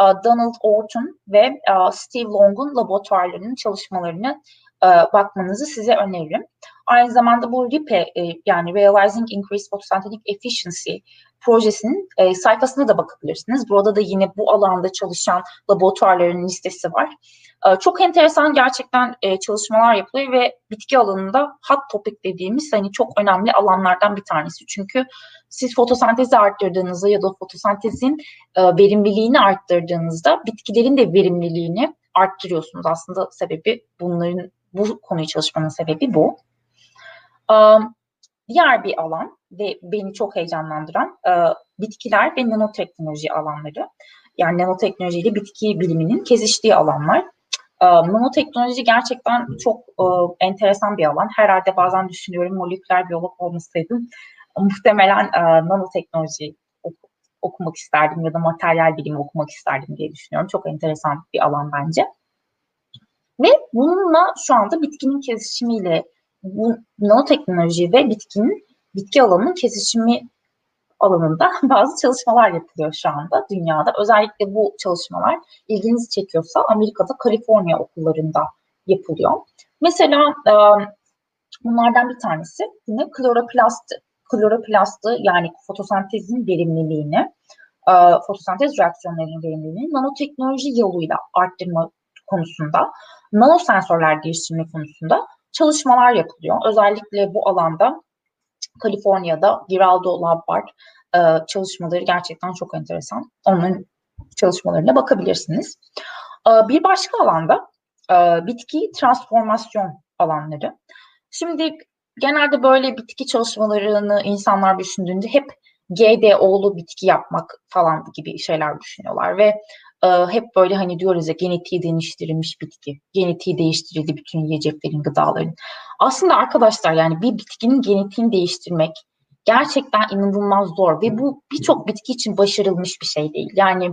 [SPEAKER 2] e, Donald Orton ve e, Steve Long'un laboratuvarlarının çalışmalarını e, bakmanızı size öneririm. Aynı zamanda bu RIPE yani Realizing Increased Photosynthetic Efficiency projesinin sayfasına da bakabilirsiniz. Burada da yine bu alanda çalışan laboratuvarların listesi var. Çok enteresan gerçekten çalışmalar yapılıyor ve bitki alanında hot topic dediğimiz hani çok önemli alanlardan bir tanesi. Çünkü siz fotosentezi arttırdığınızda ya da fotosentezin verimliliğini arttırdığınızda bitkilerin de verimliliğini arttırıyorsunuz. Aslında sebebi bunların bu konuyu çalışmanın sebebi bu. Diğer bir alan ve beni çok heyecanlandıran bitkiler ve nanoteknoloji alanları. Yani nanoteknoloji ile bitki biliminin kesiştiği alanlar. E, nanoteknoloji gerçekten çok e, enteresan bir alan. Herhalde bazen düşünüyorum moleküler biyolog olmasaydım muhtemelen e, nanoteknoloji ok- okumak isterdim ya da materyal bilimi okumak isterdim diye düşünüyorum. Çok enteresan bir alan bence. Ve bununla şu anda bitkinin kesişimiyle bu nanoteknoloji ve bitkinin bitki alanının kesişimi alanında bazı çalışmalar yapılıyor şu anda dünyada. Özellikle bu çalışmalar ilginizi çekiyorsa Amerika'da Kaliforniya okullarında yapılıyor. Mesela bunlardan bir tanesi yine kloroplast, kloroplastı yani fotosentezin verimliliğini, fotosentez reaksiyonlarının verimliliğini nanoteknoloji yoluyla arttırma konusunda, nanosensörler geliştirme konusunda çalışmalar yapılıyor. Özellikle bu alanda Kaliforniya'da Giraldo Lab var. E, çalışmaları gerçekten çok enteresan. Onların çalışmalarına bakabilirsiniz. E, bir başka alanda e, bitki transformasyon alanları. Şimdi genelde böyle bitki çalışmalarını insanlar düşündüğünde hep GDO'lu bitki yapmak falan gibi şeyler düşünüyorlar ve hep böyle hani diyoruz ya genetiği değiştirilmiş bitki, genetiği değiştirildi bütün yiyeceklerin, gıdaların. Aslında arkadaşlar yani bir bitkinin genetiğini değiştirmek gerçekten inanılmaz zor ve bu birçok bitki için başarılmış bir şey değil. Yani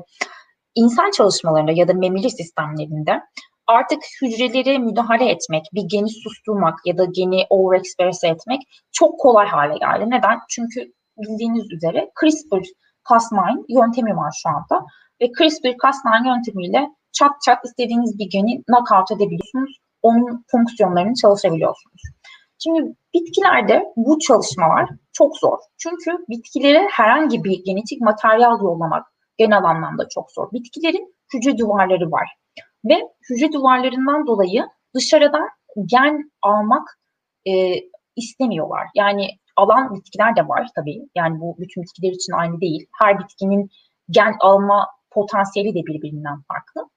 [SPEAKER 2] insan çalışmalarında ya da memeli sistemlerinde artık hücreleri müdahale etmek, bir geni susturmak ya da geni overexpress etmek çok kolay hale geldi. Neden? Çünkü bildiğiniz üzere CRISPR-Cas9 yöntemi var şu anda ve CRISPR-Cas9 yöntemiyle çat çat istediğiniz bir geni knockout edebiliyorsunuz. Onun fonksiyonlarını çalışabiliyorsunuz. Şimdi bitkilerde bu çalışmalar çok zor. Çünkü bitkilere herhangi bir genetik materyal yollamak genel anlamda çok zor. Bitkilerin hücre duvarları var ve hücre duvarlarından dolayı dışarıdan gen almak e, istemiyorlar. Yani alan bitkiler de var tabii. Yani bu bütün bitkiler için aynı değil. Her bitkinin gen alma potansiyeli de birbirinden farklı.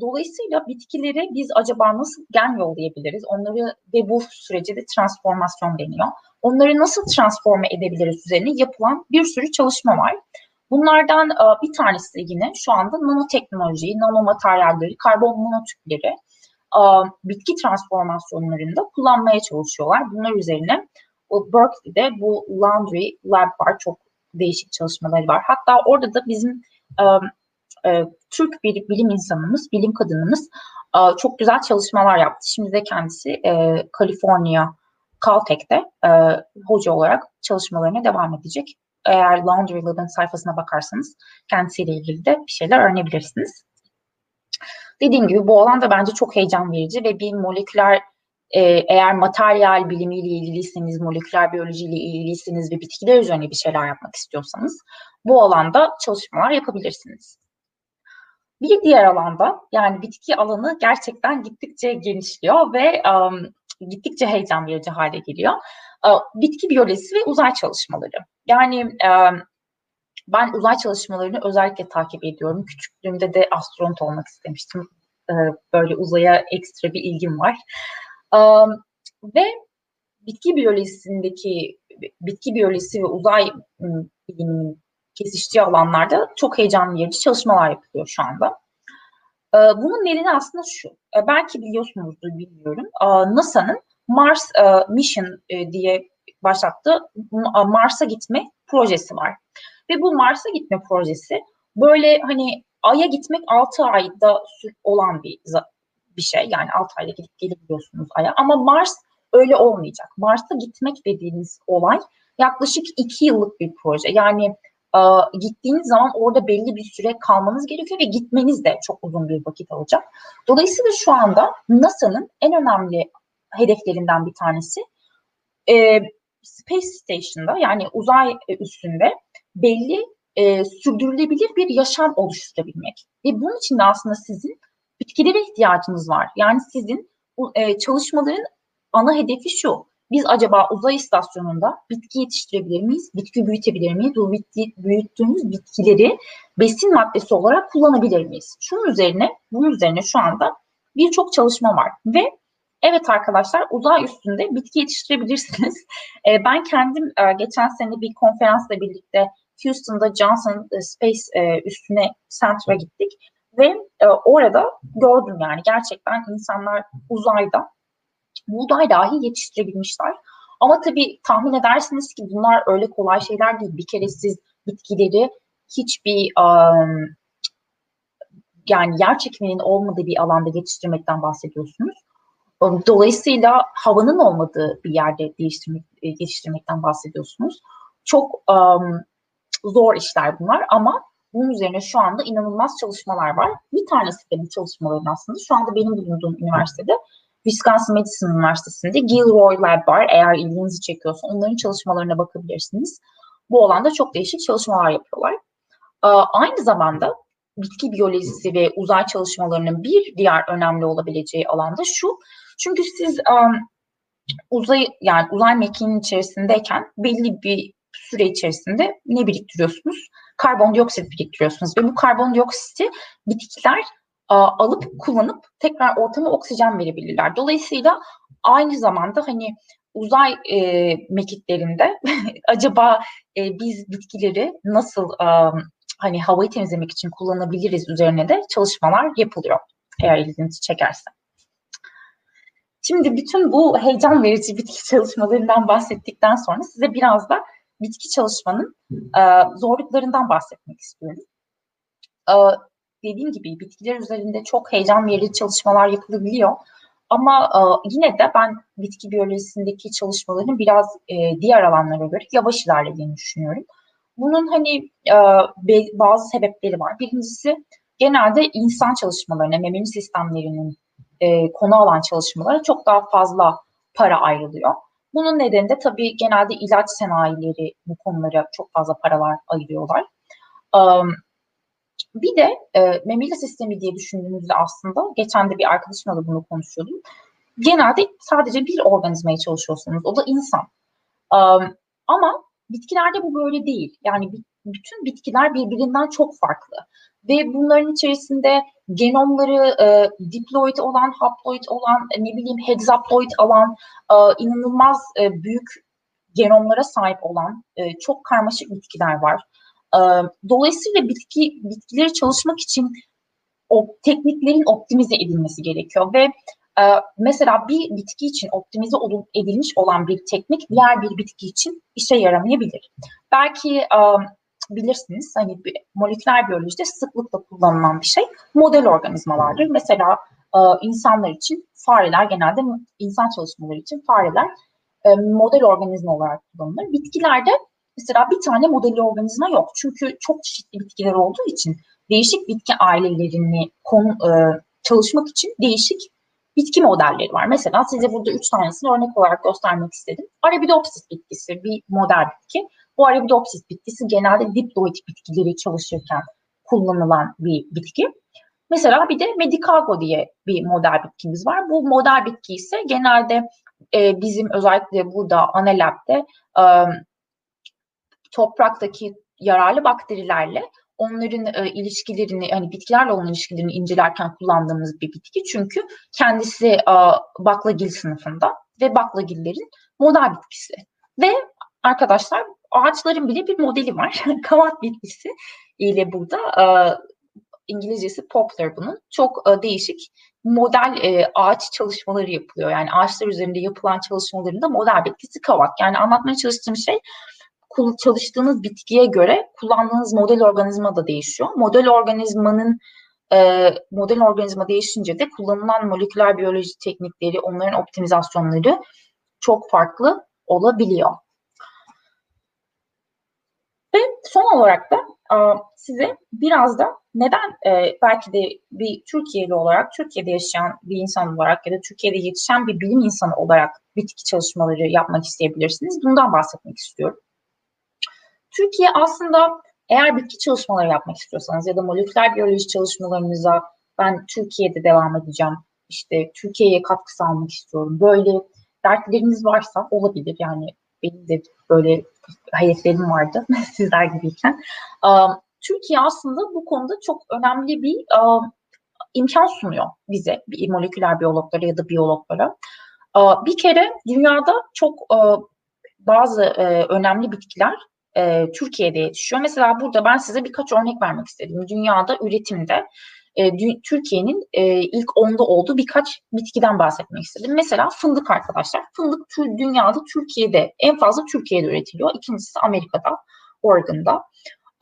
[SPEAKER 2] Dolayısıyla bitkilere biz acaba nasıl gen yollayabiliriz? Onları ve bu sürece de transformasyon deniyor. Onları nasıl transforme edebiliriz üzerine yapılan bir sürü çalışma var. Bunlardan bir tanesi yine şu anda nanoteknoloji, nanomateryalleri, karbon nanotüpleri bitki transformasyonlarında kullanmaya çalışıyorlar. Bunlar üzerine Berkeley'de bu Laundry Lab var. Çok değişik çalışmaları var. Hatta orada da bizim e, Türk bir bilim insanımız, bilim kadınımız e, çok güzel çalışmalar yaptı. Şimdi de kendisi e, Kaliforniya Caltech'te e, hoca olarak çalışmalarına devam edecek. Eğer Laundry Lab'ın sayfasına bakarsanız kendisiyle ilgili de bir şeyler öğrenebilirsiniz. Dediğim gibi bu alan da bence çok heyecan verici ve bir moleküler e, eğer materyal bilimiyle ilgiliyseniz, moleküler biyolojiyle ilgiliyseniz ve bitkiler üzerine bir şeyler yapmak istiyorsanız bu alanda çalışmalar yapabilirsiniz. bir diğer alanda yani bitki alanı gerçekten gittikçe genişliyor ve um, gittikçe heyecan verici hale geliyor. Uh, bitki biyolojisi ve uzay çalışmaları. Yani ben uzay çalışmalarını özellikle takip ediyorum. Küçüklüğümde de astronot olmak istemiştim. Uh, böyle uzaya ekstra bir ilgim var. Ve bitki biyolojisindeki bitki biyolojisi ve uzay biliminin kesiştiği alanlarda çok heyecan verici çalışmalar yapılıyor şu anda. Bunun nedeni aslında şu. Belki biliyorsunuzdur bilmiyorum. NASA'nın Mars Mission diye başlattığı Mars'a gitme projesi var. Ve bu Mars'a gitme projesi böyle hani Ay'a gitmek 6 ayda olan bir bir şey. Yani 6 ayda gidip gelebiliyorsunuz Ay'a. Ama Mars öyle olmayacak. Mars'a gitmek dediğiniz olay yaklaşık 2 yıllık bir proje. Yani gittiğiniz zaman orada belli bir süre kalmanız gerekiyor ve gitmeniz de çok uzun bir vakit alacak. Dolayısıyla şu anda NASA'nın en önemli hedeflerinden bir tanesi e, Space Station'da yani uzay üstünde belli e, sürdürülebilir bir yaşam oluşturabilmek. Ve bunun için de aslında sizin bitkilere ihtiyacınız var. Yani sizin e, çalışmaların ana hedefi şu. Biz acaba uzay istasyonunda bitki yetiştirebilir miyiz? Bitki büyütebilir miyiz? Bu bitki, büyüttüğümüz bitkileri besin maddesi olarak kullanabilir miyiz? Şunun üzerine, bunun üzerine şu anda birçok çalışma var ve evet arkadaşlar uzay üstünde bitki yetiştirebilirsiniz. E, ben kendim e, geçen sene bir konferansla birlikte Houston'da Johnson Space e, üstüne Center'a gittik ve e, orada gördüm yani gerçekten insanlar uzayda buğday dahi yetiştirebilmişler. Ama tabii tahmin edersiniz ki bunlar öyle kolay şeyler değil. Bir kere siz bitkileri hiçbir um, yani yer çekiminin olmadığı bir alanda yetiştirmekten bahsediyorsunuz. Dolayısıyla havanın olmadığı bir yerde değiştirmek, yetiştirmekten bahsediyorsunuz. Çok um, zor işler bunlar ama bunun üzerine şu anda inanılmaz çalışmalar var. Bir tanesi de bu çalışmaların aslında şu anda benim bulunduğum üniversitede Wisconsin Madison Üniversitesi'nde Gilroy Lab var. Eğer ilginizi çekiyorsa onların çalışmalarına bakabilirsiniz. Bu alanda çok değişik çalışmalar yapıyorlar. Aynı zamanda bitki biyolojisi ve uzay çalışmalarının bir diğer önemli olabileceği alanda şu. Çünkü siz uzay yani uzay mekiğinin içerisindeyken belli bir süre içerisinde ne biriktiriyorsunuz? Karbondioksit biriktiriyorsunuz ve bu karbondioksiti bitkiler alıp kullanıp tekrar ortama oksijen verebilirler. Dolayısıyla aynı zamanda hani uzay e, mekiklerinde acaba e, biz bitkileri nasıl e, hani havayı temizlemek için kullanabiliriz üzerine de çalışmalar yapılıyor eğer ilginizi çekerse. Şimdi bütün bu heyecan verici bitki çalışmalarından bahsettikten sonra size biraz da bitki çalışmanın e, zorluklarından bahsetmek istiyorum. E, dediğim gibi bitkiler üzerinde çok heyecan verici çalışmalar yapılabiliyor. Ama e, yine de ben bitki biyolojisindeki çalışmaların biraz e, diğer alanlara göre yavaş ilerlediğini düşünüyorum. Bunun hani e, bazı sebepleri var. Birincisi genelde insan çalışmalarına, memeli sistemlerinin e, konu alan çalışmalara çok daha fazla para ayrılıyor. Bunun nedeni de tabii genelde ilaç sanayileri bu konulara çok fazla paralar ayırıyorlar. Bir de e, memeli sistemi diye düşündüğümüzde aslında geçen de bir arkadaşımla da bunu konuşuyordum. Genelde sadece bir organizmaya çalışıyorsunuz. O da insan. Um, ama bitkilerde bu böyle değil. Yani bütün bitkiler birbirinden çok farklı. Ve bunların içerisinde genomları e, diploid olan, haploid olan, ne bileyim hexaploid olan, e, inanılmaz e, büyük genomlara sahip olan e, çok karmaşık bitkiler var. Dolayısıyla bitki bitkileri çalışmak için o tekniklerin optimize edilmesi gerekiyor ve mesela bir bitki için optimize edilmiş olan bir teknik diğer bir bitki için işe yaramayabilir. Belki bilirsiniz hani moleküler biyolojide sıklıkla kullanılan bir şey model organizmalardır. Mesela insanlar için fareler genelde insan çalışmaları için fareler model organizma olarak kullanılır. Bitkilerde Mesela bir tane modeli organizma yok. Çünkü çok çeşitli bitkiler olduğu için değişik bitki ailelerini konu, e, çalışmak için değişik bitki modelleri var. Mesela size burada üç tanesini örnek olarak göstermek istedim. Arabidopsis bitkisi bir model bitki. Bu Arabidopsis bitkisi genelde diploid bitkileri çalışırken kullanılan bir bitki. Mesela bir de Medicago diye bir model bitkimiz var. Bu model bitki ise genelde e, bizim özellikle burada Anelab'de e, topraktaki yararlı bakterilerle onların e, ilişkilerini hani bitkilerle olan ilişkilerini incelerken kullandığımız bir bitki. Çünkü kendisi e, baklagil sınıfında ve baklagillerin model bitkisi. Ve arkadaşlar ağaçların bile bir modeli var. Kavat bitkisi ile burada e, İngilizcesi poplar bunun. Çok e, değişik model e, ağaç çalışmaları yapılıyor. Yani ağaçlar üzerinde yapılan çalışmalarında model bitkisi kavak. Yani anlatmaya çalıştığım şey çalıştığınız bitkiye göre kullandığınız model organizma da değişiyor. Model organizmanın e, model organizma değişince de kullanılan moleküler biyoloji teknikleri, onların optimizasyonları çok farklı olabiliyor. Son olarak da size biraz da neden e, belki de bir Türkiye'li olarak, Türkiye'de yaşayan bir insan olarak ya da Türkiye'de yetişen bir bilim insanı olarak bitki çalışmaları yapmak isteyebilirsiniz. Bundan bahsetmek istiyorum. Türkiye aslında eğer bitki çalışmaları yapmak istiyorsanız ya da moleküler biyoloji çalışmalarınıza ben Türkiye'de devam edeceğim, işte Türkiye'ye katkı sağlamak istiyorum. Böyle dertleriniz varsa olabilir yani benim de böyle hayetlerim vardı sizler gibiyken. Türkiye aslında bu konuda çok önemli bir imkan sunuyor bize moleküler biyologlara ya da biyologlara. Bir kere dünyada çok bazı önemli bitkiler Türkiye'de yetişiyor. Mesela burada ben size birkaç örnek vermek istedim. Dünyada üretimde e, Türkiye'nin e, ilk onda olduğu birkaç bitkiden bahsetmek istedim. Mesela fındık arkadaşlar. Fındık dünyada Türkiye'de en fazla Türkiye'de üretiliyor. İkincisi Amerika'da, Oregon'da.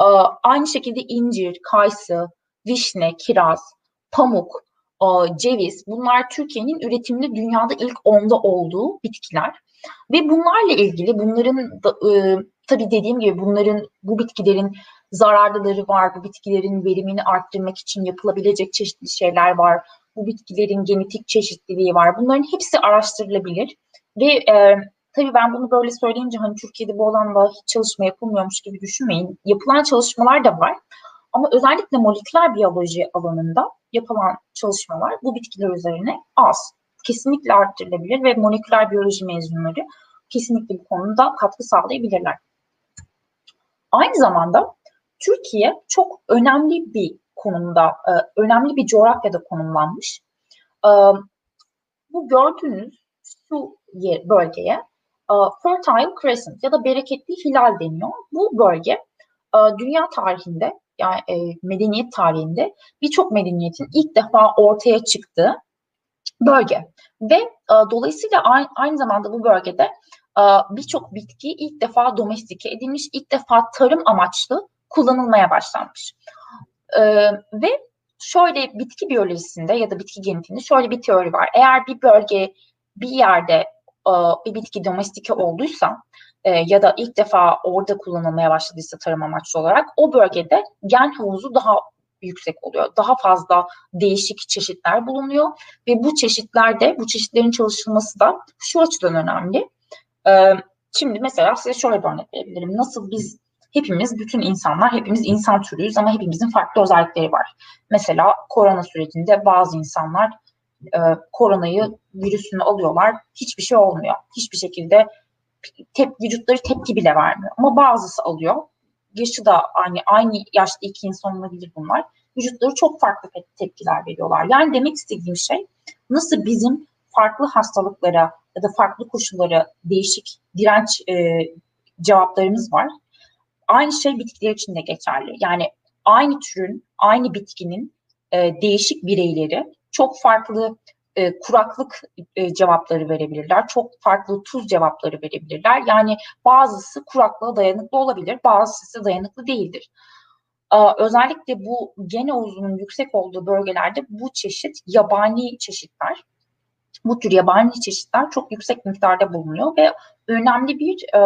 [SPEAKER 2] E, aynı şekilde incir, kayısı, vişne, kiraz, pamuk, e, ceviz bunlar Türkiye'nin üretiminde dünyada ilk onda olduğu bitkiler. Ve bunlarla ilgili bunların da, e, tabii dediğim gibi bunların bu bitkilerin zararlıları var. Bu bitkilerin verimini arttırmak için yapılabilecek çeşitli şeyler var. Bu bitkilerin genetik çeşitliliği var. Bunların hepsi araştırılabilir. Ve e, tabii ben bunu böyle söyleyince hani Türkiye'de bu alanda hiç çalışma yapılmıyormuş gibi düşünmeyin. Yapılan çalışmalar da var. Ama özellikle moleküler biyoloji alanında yapılan çalışmalar bu bitkiler üzerine az. Kesinlikle arttırılabilir ve moleküler biyoloji mezunları kesinlikle bu konuda katkı sağlayabilirler. Aynı zamanda Türkiye çok önemli bir konumda, e, önemli bir coğrafyada konumlanmış. E, bu gördüğünüz şu bölgeye e, Fertile Crescent ya da bereketli hilal deniyor. Bu bölge dünya tarihinde yani medeniyet tarihinde birçok medeniyetin ilk defa ortaya çıktığı bölge. Ve dolayısıyla aynı zamanda bu bölgede birçok bitki ilk defa domestike edilmiş, ilk defa tarım amaçlı kullanılmaya başlanmış. E, ve şöyle bitki biyolojisinde ya da bitki genetiğinde şöyle bir teori var. Eğer bir bölge bir yerde e, bir bitki domestike olduysa e, ya da ilk defa orada kullanılmaya başladıysa tarım amaçlı olarak o bölgede gen havuzu daha yüksek oluyor. Daha fazla değişik çeşitler bulunuyor ve bu çeşitlerde bu çeşitlerin çalışılması da şu açıdan önemli. Ee, şimdi mesela size şöyle bir örnek verebilirim. Nasıl biz hepimiz, bütün insanlar, hepimiz insan türüyüz ama hepimizin farklı özellikleri var. Mesela korona sürecinde bazı insanlar e, koronayı, virüsünü alıyorlar, hiçbir şey olmuyor. Hiçbir şekilde tep, vücutları tepki bile vermiyor. Ama bazısı alıyor. Yaşı da aynı, aynı yaşta iki insan olabilir bunlar. Vücutları çok farklı tepkiler veriyorlar. Yani demek istediğim şey nasıl bizim farklı hastalıklara ya da farklı koşullara değişik direnç e, cevaplarımız var aynı şey bitkiler için de geçerli. Yani aynı türün, aynı bitkinin e, değişik bireyleri çok farklı e, kuraklık e, cevapları verebilirler. Çok farklı tuz cevapları verebilirler. Yani bazısı kuraklığa dayanıklı olabilir, bazısı dayanıklı değildir. Ee, özellikle bu gen havuzunun yüksek olduğu bölgelerde bu çeşit yabani çeşitler, bu tür yabani çeşitler çok yüksek miktarda bulunuyor ve önemli bir e,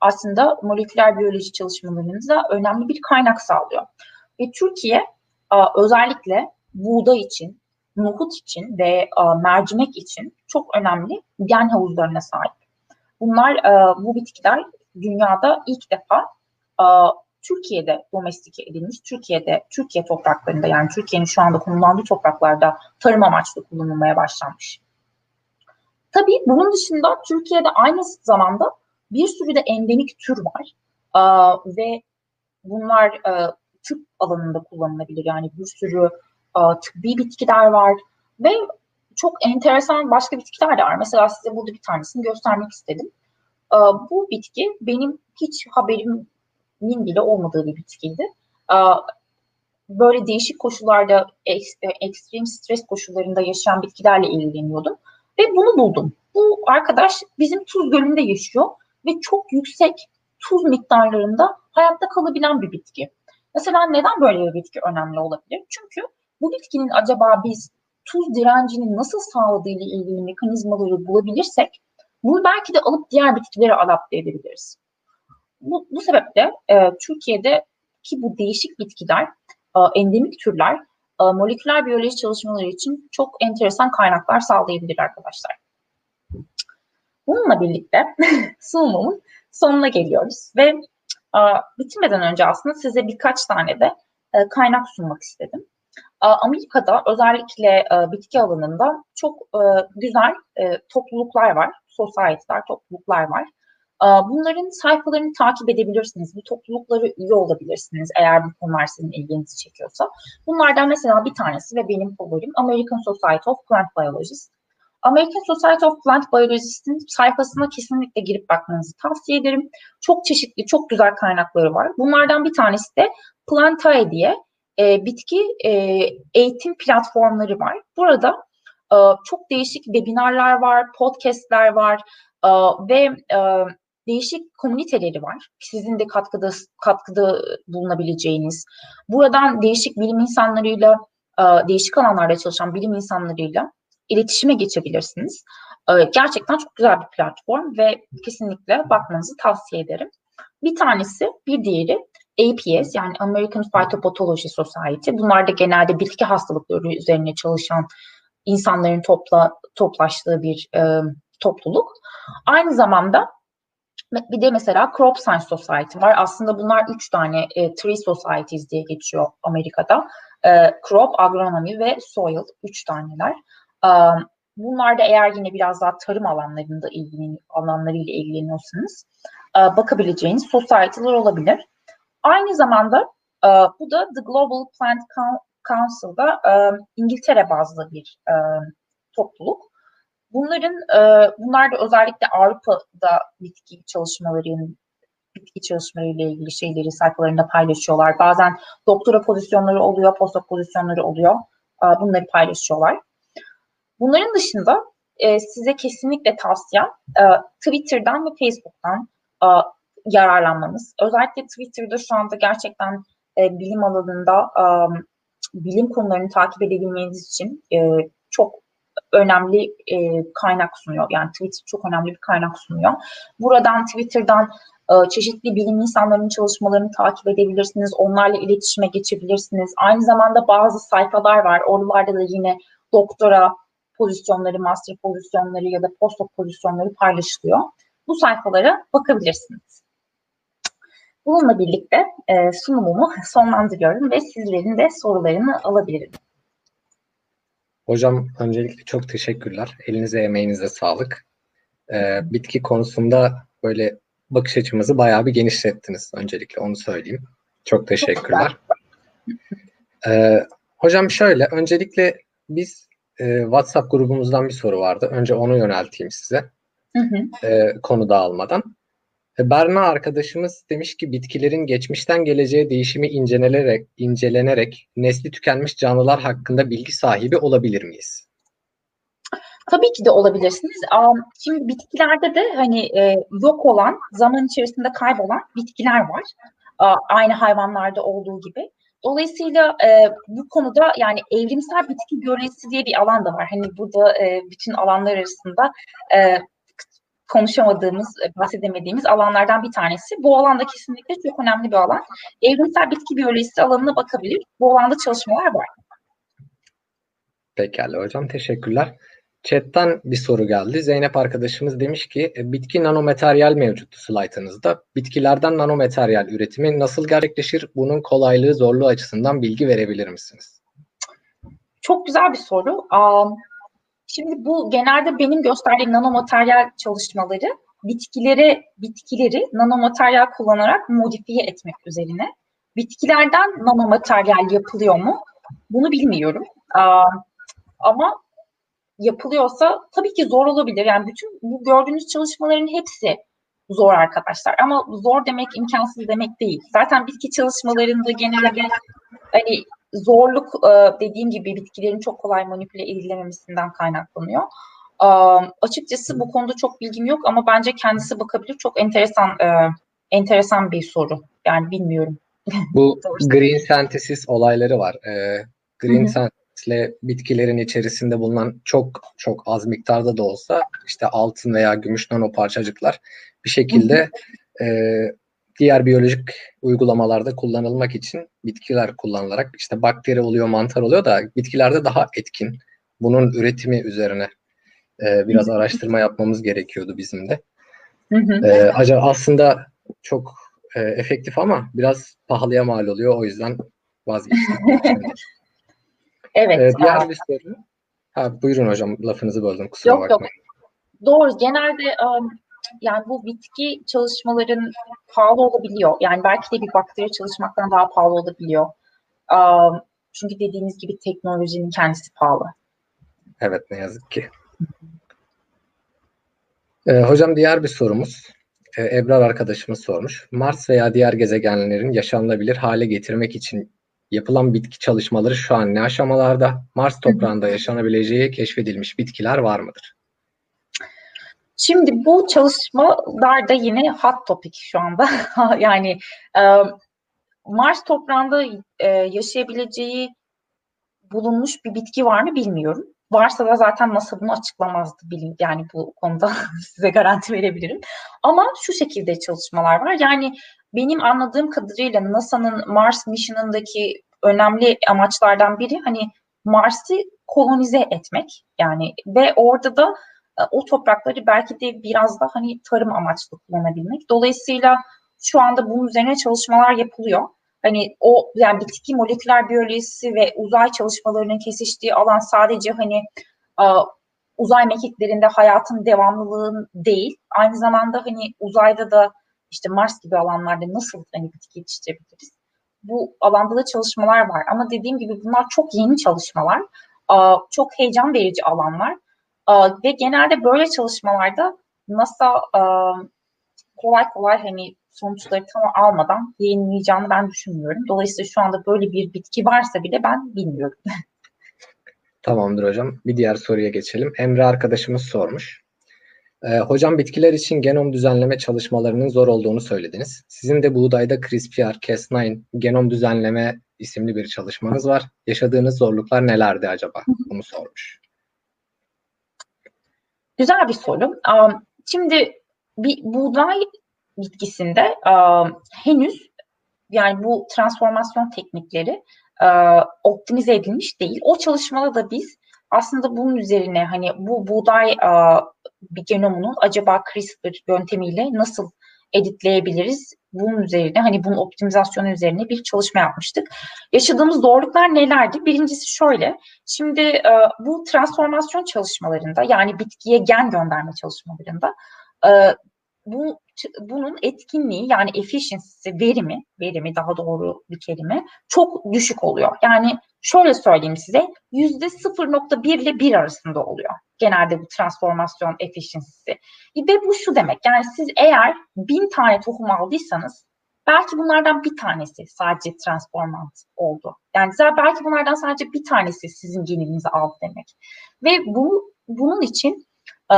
[SPEAKER 2] aslında moleküler biyoloji çalışmalarınıza önemli bir kaynak sağlıyor. Ve Türkiye özellikle buğday için, nohut için ve mercimek için çok önemli gen havuzlarına sahip. Bunlar bu bitkiler dünyada ilk defa Türkiye'de domestike edilmiş, Türkiye'de, Türkiye topraklarında yani Türkiye'nin şu anda konumlandığı topraklarda tarım amaçlı kullanılmaya başlanmış. Tabii bunun dışında Türkiye'de aynı zamanda bir sürü de endemik tür var Aa, ve bunlar e, tıp alanında kullanılabilir. Yani bir sürü e, tıbbi bitkiler var ve çok enteresan başka bitkiler de var. Mesela size burada bir tanesini göstermek istedim. E, bu bitki benim hiç haberimin bile olmadığı bir bitkiydi. E, böyle değişik koşullarda, ekstrem stres koşullarında yaşayan bitkilerle ilgileniyordum. Ve bunu buldum. Bu arkadaş bizim Tuz Gölü'nde yaşıyor ve çok yüksek tuz miktarlarında hayatta kalabilen bir bitki. Mesela neden böyle bir bitki önemli olabilir? Çünkü bu bitkinin acaba biz tuz direncini nasıl sağladığı ile ilgili mekanizmaları bulabilirsek bunu belki de alıp diğer bitkilere adapte edebiliriz. Bu, bu sebeple e, Türkiye'de ki bu değişik bitkiler, e, endemik türler, e, moleküler biyoloji çalışmaları için çok enteresan kaynaklar sağlayabilir arkadaşlar. Bununla birlikte sunumumun sonuna geliyoruz ve bitirmeden önce aslında size birkaç tane de e, kaynak sunmak istedim. Amerika'da özellikle e, bitki alanında çok e, güzel topluluklar var, society'ler, topluluklar var. Bunların sayfalarını takip edebilirsiniz. Bu toplulukları üye olabilirsiniz eğer bu konular sizin ilginizi çekiyorsa. Bunlardan mesela bir tanesi ve benim favorim American Society of Plant Biologists. American Society of Plant Biologists'in sayfasına kesinlikle girip bakmanızı tavsiye ederim. Çok çeşitli, çok güzel kaynakları var. Bunlardan bir tanesi de Plantae diye e, bitki e, eğitim platformları var. Burada e, çok değişik webinarlar var, podcastler var e, ve e, değişik komüniteleri var. Sizin de katkıda katkıda bulunabileceğiniz. Buradan değişik bilim insanlarıyla, e, değişik alanlarda çalışan bilim insanlarıyla iletişime geçebilirsiniz. E, gerçekten çok güzel bir platform ve kesinlikle bakmanızı tavsiye ederim. Bir tanesi, bir diğeri APS yani American Phytopathology Society. Bunlar da genelde bitki hastalıkları üzerine çalışan insanların topla toplaştığı bir e, topluluk. Aynı zamanda bir de mesela Crop Science Society var. Aslında bunlar üç tane e, Tree Societies diye geçiyor Amerika'da. E, crop, Agronomy ve Soil üç taneler. Bunlar da eğer yine biraz daha tarım alanlarında ilgileni, alanlarıyla ilgileniyorsanız e, bakabileceğiniz society'ler olabilir. Aynı zamanda e, bu da The Global Plant Council'da e, İngiltere bazlı bir topluluk. Bunların bunlar da özellikle Avrupa'da bitki çalışmaları bitki çalışmaları ile ilgili şeyleri sayfalarında paylaşıyorlar. Bazen doktora pozisyonları oluyor, postdoc pozisyonları oluyor. Bunları paylaşıyorlar. Bunların dışında e, size kesinlikle tavsiyem e, Twitter'dan ve Facebook'tan e, yararlanmanız. Özellikle Twitter'da şu anda gerçekten e, bilim alanında e, bilim konularını takip edebilmeniz için e, çok önemli e, kaynak sunuyor. Yani Twitter çok önemli bir kaynak sunuyor. Buradan Twitter'dan e, çeşitli bilim insanlarının çalışmalarını takip edebilirsiniz. Onlarla iletişime geçebilirsiniz. Aynı zamanda bazı sayfalar var. Oralarda da yine doktora pozisyonları, master pozisyonları ya da postdoc pozisyonları paylaşılıyor. Bu sayfalara bakabilirsiniz. Bununla birlikte e, sunumumu sonlandırıyorum ve sizlerin de sorularını alabilirim.
[SPEAKER 1] Hocam öncelikle çok teşekkürler. Elinize emeğinize sağlık. Ee, bitki konusunda böyle bakış açımızı bayağı bir genişlettiniz. Öncelikle onu söyleyeyim. Çok teşekkürler. Ee, hocam şöyle, öncelikle biz e, WhatsApp grubumuzdan bir soru vardı. Önce onu yönelteyim size. Hı hı. E, konu dağılmadan. E, Berna arkadaşımız demiş ki bitkilerin geçmişten geleceğe değişimi incelenerek, incelenerek nesli tükenmiş canlılar hakkında bilgi sahibi olabilir miyiz?
[SPEAKER 2] Tabii ki de olabilirsiniz. Şimdi bitkilerde de hani e, yok olan, zaman içerisinde kaybolan bitkiler var. Aynı hayvanlarda olduğu gibi. Dolayısıyla e, bu konuda yani evrimsel bitki biyolojisi diye bir alan da var. Hani burada e, bütün alanlar arasında e, konuşamadığımız, e, bahsedemediğimiz alanlardan bir tanesi. Bu alanda kesinlikle çok önemli bir alan. Evrimsel bitki biyolojisi alanına bakabilir. Bu alanda çalışmalar var.
[SPEAKER 1] Pekala hocam teşekkürler. Chat'ten bir soru geldi. Zeynep arkadaşımız demiş ki e, bitki nanomateryal mevcuttu slaytınızda. Bitkilerden nanomateryal üretimi nasıl gerçekleşir? Bunun kolaylığı, zorluğu açısından bilgi verebilir misiniz?
[SPEAKER 2] Çok güzel bir soru. Şimdi bu genelde benim gösterdiğim nanomateryal çalışmaları bitkileri bitkileri nanomateryal kullanarak modifiye etmek üzerine. Bitkilerden nanomateryal yapılıyor mu? Bunu bilmiyorum. Ama yapılıyorsa tabii ki zor olabilir. Yani bütün bu gördüğünüz çalışmaların hepsi zor arkadaşlar. Ama zor demek imkansız demek değil. Zaten bitki çalışmalarında genelde hani zorluk e, dediğim gibi bitkilerin çok kolay manipüle edilememesinden kaynaklanıyor. açıkçası bu konuda çok bilgim yok ama bence kendisi bakabilir. Çok enteresan e, enteresan bir soru. Yani bilmiyorum.
[SPEAKER 1] Bu green synthesis olayları var. E, green synthesisle bitkilerin içerisinde bulunan çok çok az miktarda da olsa işte altın veya gümüş nano parçacıklar bir şekilde e, diğer biyolojik uygulamalarda kullanılmak için bitkiler kullanılarak işte bakteri oluyor, mantar oluyor da bitkilerde daha etkin. Bunun üretimi üzerine e, biraz araştırma yapmamız gerekiyordu bizim de. E, acaba aslında çok e, efektif ama biraz pahalıya mal oluyor. O yüzden vazgeçtim.
[SPEAKER 2] evet. E,
[SPEAKER 1] diğer bir soru. Ha, buyurun hocam lafınızı böldüm kusura yok, bakmayın.
[SPEAKER 2] Yok. Doğru. Genelde um, yani bu bitki çalışmaların pahalı olabiliyor. Yani belki de bir bakteri çalışmaktan daha pahalı olabiliyor. Um, çünkü dediğiniz gibi teknolojinin kendisi pahalı.
[SPEAKER 1] Evet ne yazık ki. Ee, hocam diğer bir sorumuz. Ee, Ebrar arkadaşımız sormuş. Mars veya diğer gezegenlerin yaşanılabilir hale getirmek için yapılan bitki çalışmaları şu an ne aşamalarda? Mars toprağında yaşanabileceği keşfedilmiş bitkiler var mıdır?
[SPEAKER 2] Şimdi bu çalışmalar da yine hot topic şu anda. yani e, Mars toprağında e, yaşayabileceği bulunmuş bir bitki var mı bilmiyorum. Varsa da zaten NASA bunu açıklamazdı bilim yani bu konuda size garanti verebilirim. Ama şu şekilde çalışmalar var. Yani benim anladığım kadarıyla NASA'nın Mars mission'ındaki önemli amaçlardan biri hani Mars'ı kolonize etmek. Yani ve orada da e, o toprakları belki de biraz da hani tarım amaçlı kullanabilmek. Dolayısıyla şu anda bunun üzerine çalışmalar yapılıyor. Hani o yani bitki moleküler biyolojisi ve uzay çalışmalarının kesiştiği alan sadece hani uzay mekiklerinde hayatın devamlılığın değil, aynı zamanda hani uzayda da işte Mars gibi alanlarda nasıl hani bitki yetiştirebiliriz? Bu alanda da çalışmalar var ama dediğim gibi bunlar çok yeni çalışmalar, çok heyecan verici alanlar ve genelde böyle çalışmalarda NASA kolay kolay hani sonuçları tam almadan yayınlayacağını ben düşünmüyorum. Dolayısıyla şu anda böyle bir bitki varsa bile ben bilmiyorum.
[SPEAKER 1] Tamamdır hocam. Bir diğer soruya geçelim. Emre arkadaşımız sormuş. Ee, hocam bitkiler için genom düzenleme çalışmalarının zor olduğunu söylediniz. Sizin de buğdayda CRISPR-Cas9 genom düzenleme isimli bir çalışmanız var. Yaşadığınız zorluklar nelerdi acaba? Bunu sormuş.
[SPEAKER 2] Güzel bir soru. Şimdi bir buğday bitkisinde henüz yani bu transformasyon teknikleri optimize edilmiş değil. O çalışmada da biz aslında bunun üzerine hani bu buğday bir genomunun acaba CRISPR yöntemiyle nasıl editleyebiliriz? Bunun üzerine hani bunun optimizasyonu üzerine bir çalışma yapmıştık. Yaşadığımız zorluklar nelerdi? Birincisi şöyle. Şimdi e, bu transformasyon çalışmalarında yani bitkiye gen gönderme çalışmalarında e, bu bunun etkinliği yani efficiency verimi, verimi daha doğru bir kelime çok düşük oluyor. Yani şöyle söyleyeyim size yüzde 0.1 ile 1 arasında oluyor genelde bu transformasyon efficiency'si. Ve bu şu demek yani siz eğer bin tane tohum aldıysanız belki bunlardan bir tanesi sadece transformant oldu. Yani belki bunlardan sadece bir tanesi sizin geninizi aldı demek. Ve bu bunun için e,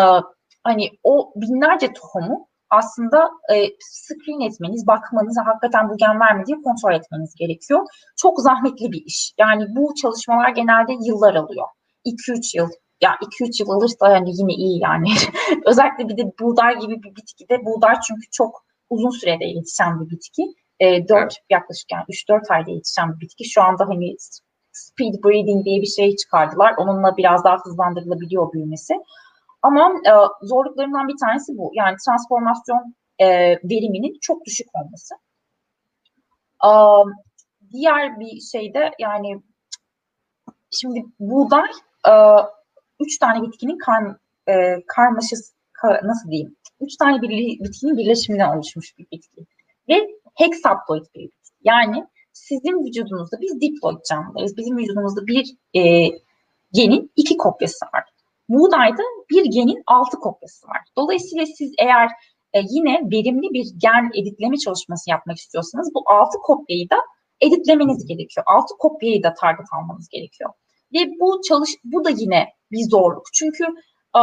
[SPEAKER 2] hani o binlerce tohumu aslında e, screen etmeniz, bakmanız, hakikaten bu gen var mı diye kontrol etmeniz gerekiyor. Çok zahmetli bir iş. Yani bu çalışmalar genelde yıllar alıyor. 2-3 yıl. Ya 2-3 yıl alırsa yani yine iyi yani. Özellikle bir de buğday gibi bir bitkide buğday çünkü çok uzun sürede yetişen bir bitki. E, 4 evet. yaklaşık yani 3-4 ayda yetişen bir bitki. Şu anda hani speed breeding diye bir şey çıkardılar. Onunla biraz daha hızlandırılabiliyor büyümesi. Ama e, zorluklarından bir tanesi bu. Yani transformasyon e, veriminin çok düşük olması. E, diğer bir şey de yani şimdi buğday e, üç tane bitkinin kar, e, karmaşası ka, nasıl diyeyim? Üç tane bir, bitkinin birleşiminden oluşmuş bir bitki. Ve hexaploid bir bitki. Yani sizin vücudunuzda biz diploid canlılarız. Bizim vücudumuzda bir e, genin iki kopyası var. Buğdayda bir genin altı kopyası var. Dolayısıyla siz eğer e, yine verimli bir gen editleme çalışması yapmak istiyorsanız bu altı kopyayı da editlemeniz gerekiyor. Altı kopyayı da target almanız gerekiyor. Ve bu çalış bu da yine bir zorluk. Çünkü e,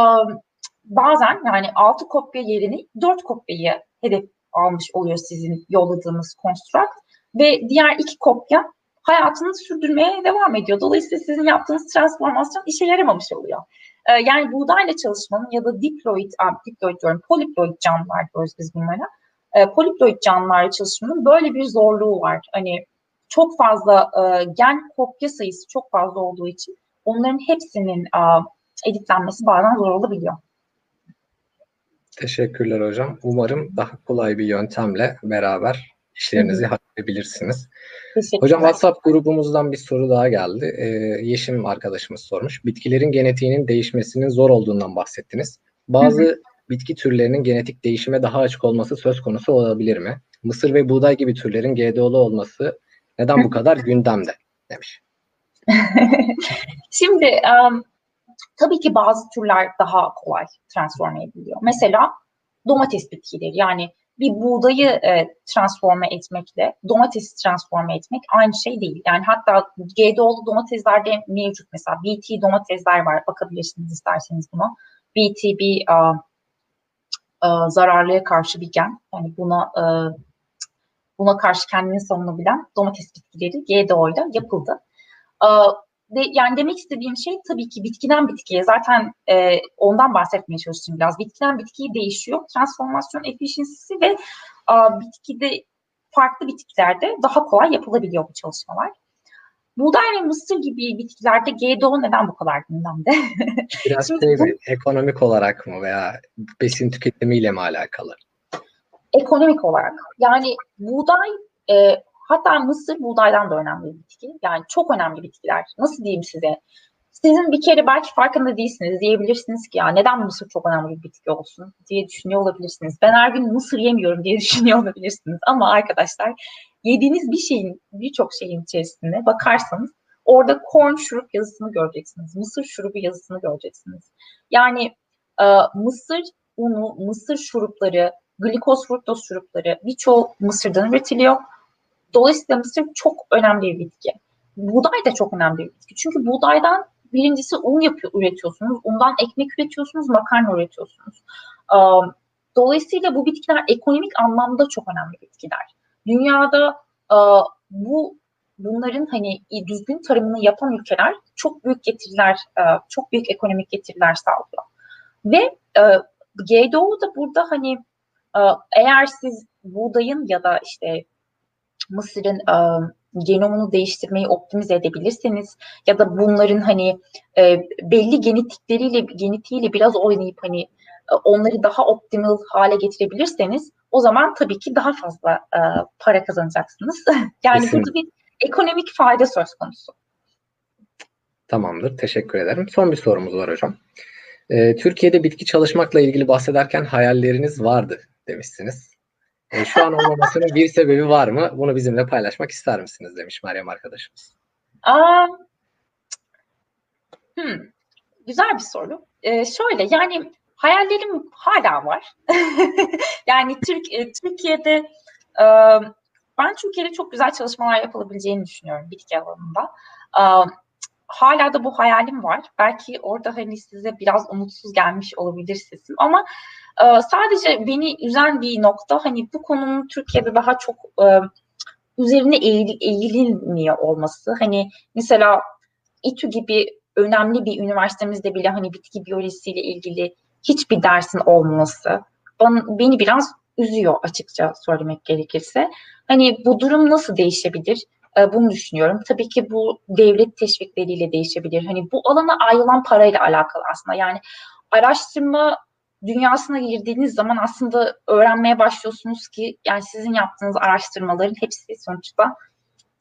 [SPEAKER 2] bazen yani altı kopya yerine dört kopyayı hedef almış oluyor sizin yolladığınız construct ve diğer iki kopya hayatını sürdürmeye devam ediyor. Dolayısıyla sizin yaptığınız transformasyon işe yaramamış oluyor. Ee, yani buğdayla çalışmanın ya da diploid, diploid diyorum, poliploid canlılar diyoruz biz bunlara. Ee, poliploid canlılarla çalışmanın böyle bir zorluğu var. Hani çok fazla e, gen kopya sayısı çok fazla olduğu için onların hepsinin e, editlenmesi bazen zor olabiliyor.
[SPEAKER 1] Teşekkürler hocam. Umarım daha kolay bir yöntemle beraber işlerinizi halledebilirsiniz. Hocam WhatsApp grubumuzdan bir soru daha geldi. Ee, Yeşim arkadaşımız sormuş. Bitkilerin genetiğinin değişmesinin zor olduğundan bahsettiniz. Bazı hı hı. bitki türlerinin genetik değişime daha açık olması söz konusu olabilir mi? Mısır ve buğday gibi türlerin GDO'lu olması neden bu kadar gündemde demiş.
[SPEAKER 2] Şimdi um, tabii ki bazı türler daha kolay transforme ediliyor. Mesela domates bitkileri yani bir buğdayı e, transforme etmekle domatesi transforme etmek aynı şey değil. Yani hatta GDO'lu domateslerde mevcut mesela BT domatesler var. Bakabilirsiniz isterseniz buna. BT bir a, a, zararlıya karşı bir gen. Yani buna a, buna karşı kendini savunabilen domates bitkileri GDO ile yapıldı. A, de, yani demek istediğim şey tabii ki bitkiden bitkiye zaten e, ondan bahsetmeye çalıştım biraz. Bitkiden bitkiye değişiyor. Transformasyon efficiency'si ve a, bitkide farklı bitkilerde daha kolay yapılabiliyor bu çalışmalar. Buğday ve mısır gibi bitkilerde GDO neden bu kadar gündemde?
[SPEAKER 1] Biraz Şimdi, şey mi, ekonomik olarak mı veya besin tüketimiyle mi alakalı?
[SPEAKER 2] Ekonomik olarak. Yani buğday e, Hatta mısır buğdaydan da önemli bir bitki. Yani çok önemli bitkiler. Nasıl diyeyim size? Sizin bir kere belki farkında değilsiniz. Diyebilirsiniz ki ya neden mısır çok önemli bir bitki olsun diye düşünüyor olabilirsiniz. Ben her gün mısır yemiyorum diye düşünüyor olabilirsiniz. Ama arkadaşlar yediğiniz bir şeyin, birçok şeyin içerisinde bakarsanız orada corn şurup yazısını göreceksiniz. Mısır şurubu yazısını göreceksiniz. Yani e, mısır unu, mısır şurupları, glikoz fruktoz şurupları birçoğu mısırdan üretiliyor Dolayısıyla mısır çok önemli bir bitki. Buğday da çok önemli bir bitki. Çünkü buğdaydan birincisi un yapıyor, üretiyorsunuz. Undan ekmek üretiyorsunuz, makarna üretiyorsunuz. Dolayısıyla bu bitkiler ekonomik anlamda çok önemli bitkiler. Dünyada bu bunların hani düzgün tarımını yapan ülkeler çok büyük getiriler, çok büyük ekonomik getiriler sağlıyor. Ve GDO da burada hani eğer siz buğdayın ya da işte Mısır'ın e, genomunu değiştirmeyi optimize edebilirseniz ya da bunların hani e, belli genetikleriyle genetiğiyle biraz oynayıp hani e, onları daha optimal hale getirebilirseniz o zaman tabii ki daha fazla e, para kazanacaksınız. yani Kesinlikle. burada bir ekonomik fayda söz konusu.
[SPEAKER 1] Tamamdır. Teşekkür ederim. Son bir sorumuz var hocam. Ee, Türkiye'de bitki çalışmakla ilgili bahsederken hayalleriniz vardı demişsiniz. E, şu an olmamasının bir sebebi var mı? Bunu bizimle paylaşmak ister misiniz demiş Meryem arkadaşımız.
[SPEAKER 2] Aa, hmm, güzel bir soru. Ee, şöyle yani hayallerim hala var. yani Türk e, Türkiye'de e, ben Türkiye'de çok güzel çalışmalar yapılabileceğini düşünüyorum bitki alanında. E, hala da bu hayalim var. Belki orada hani size biraz umutsuz gelmiş olabilir sesim ama e, sadece beni üzen bir nokta hani bu konunun Türkiye'de daha çok e, üzerine eğil, eğilinmiyor olması. Hani mesela İTÜ gibi önemli bir üniversitemizde bile hani bitki biyolojisiyle ilgili hiçbir dersin olmaması bana, beni biraz üzüyor açıkça söylemek gerekirse. Hani bu durum nasıl değişebilir? E, bunu düşünüyorum. Tabii ki bu devlet teşvikleriyle değişebilir. Hani bu alana ayrılan parayla alakalı aslında. Yani araştırma dünyasına girdiğiniz zaman aslında öğrenmeye başlıyorsunuz ki yani sizin yaptığınız araştırmaların hepsi sonuçta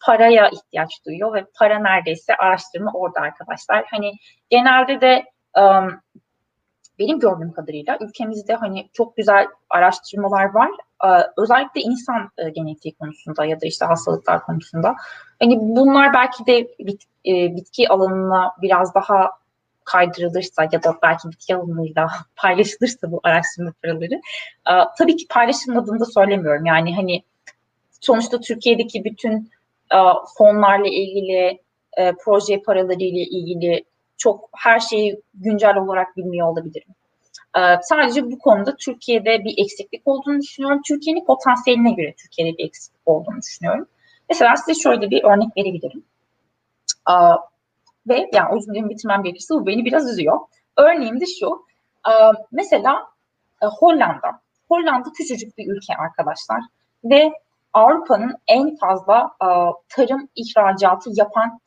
[SPEAKER 2] paraya ihtiyaç duyuyor ve para neredeyse araştırma orada arkadaşlar. Hani genelde de um, benim gördüğüm kadarıyla ülkemizde hani çok güzel araştırmalar var. Ee, özellikle insan e, genetiği konusunda ya da işte hastalıklar konusunda. Hani bunlar belki de bit, e, bitki alanına biraz daha kaydırılırsa ya da belki bitki alanıyla paylaşılırsa bu araştırma paraları. E, tabii ki paylaşılmadığını da söylemiyorum. Yani hani sonuçta Türkiye'deki bütün fonlarla ilgili, proje paraları ile ilgili çok her şeyi güncel olarak bilmiyor olabilirim. Ee, sadece bu konuda Türkiye'de bir eksiklik olduğunu düşünüyorum. Türkiye'nin potansiyeline göre Türkiye'de bir eksiklik olduğunu düşünüyorum. Mesela size şöyle bir örnek verebilirim. Ee, ve yani cümlemi bitirmem gerekirse bu beni biraz üzüyor. Örneğim de şu. E, mesela e, Hollanda. Hollanda küçücük bir ülke arkadaşlar. Ve Avrupa'nın en fazla e, tarım ihracatı yapan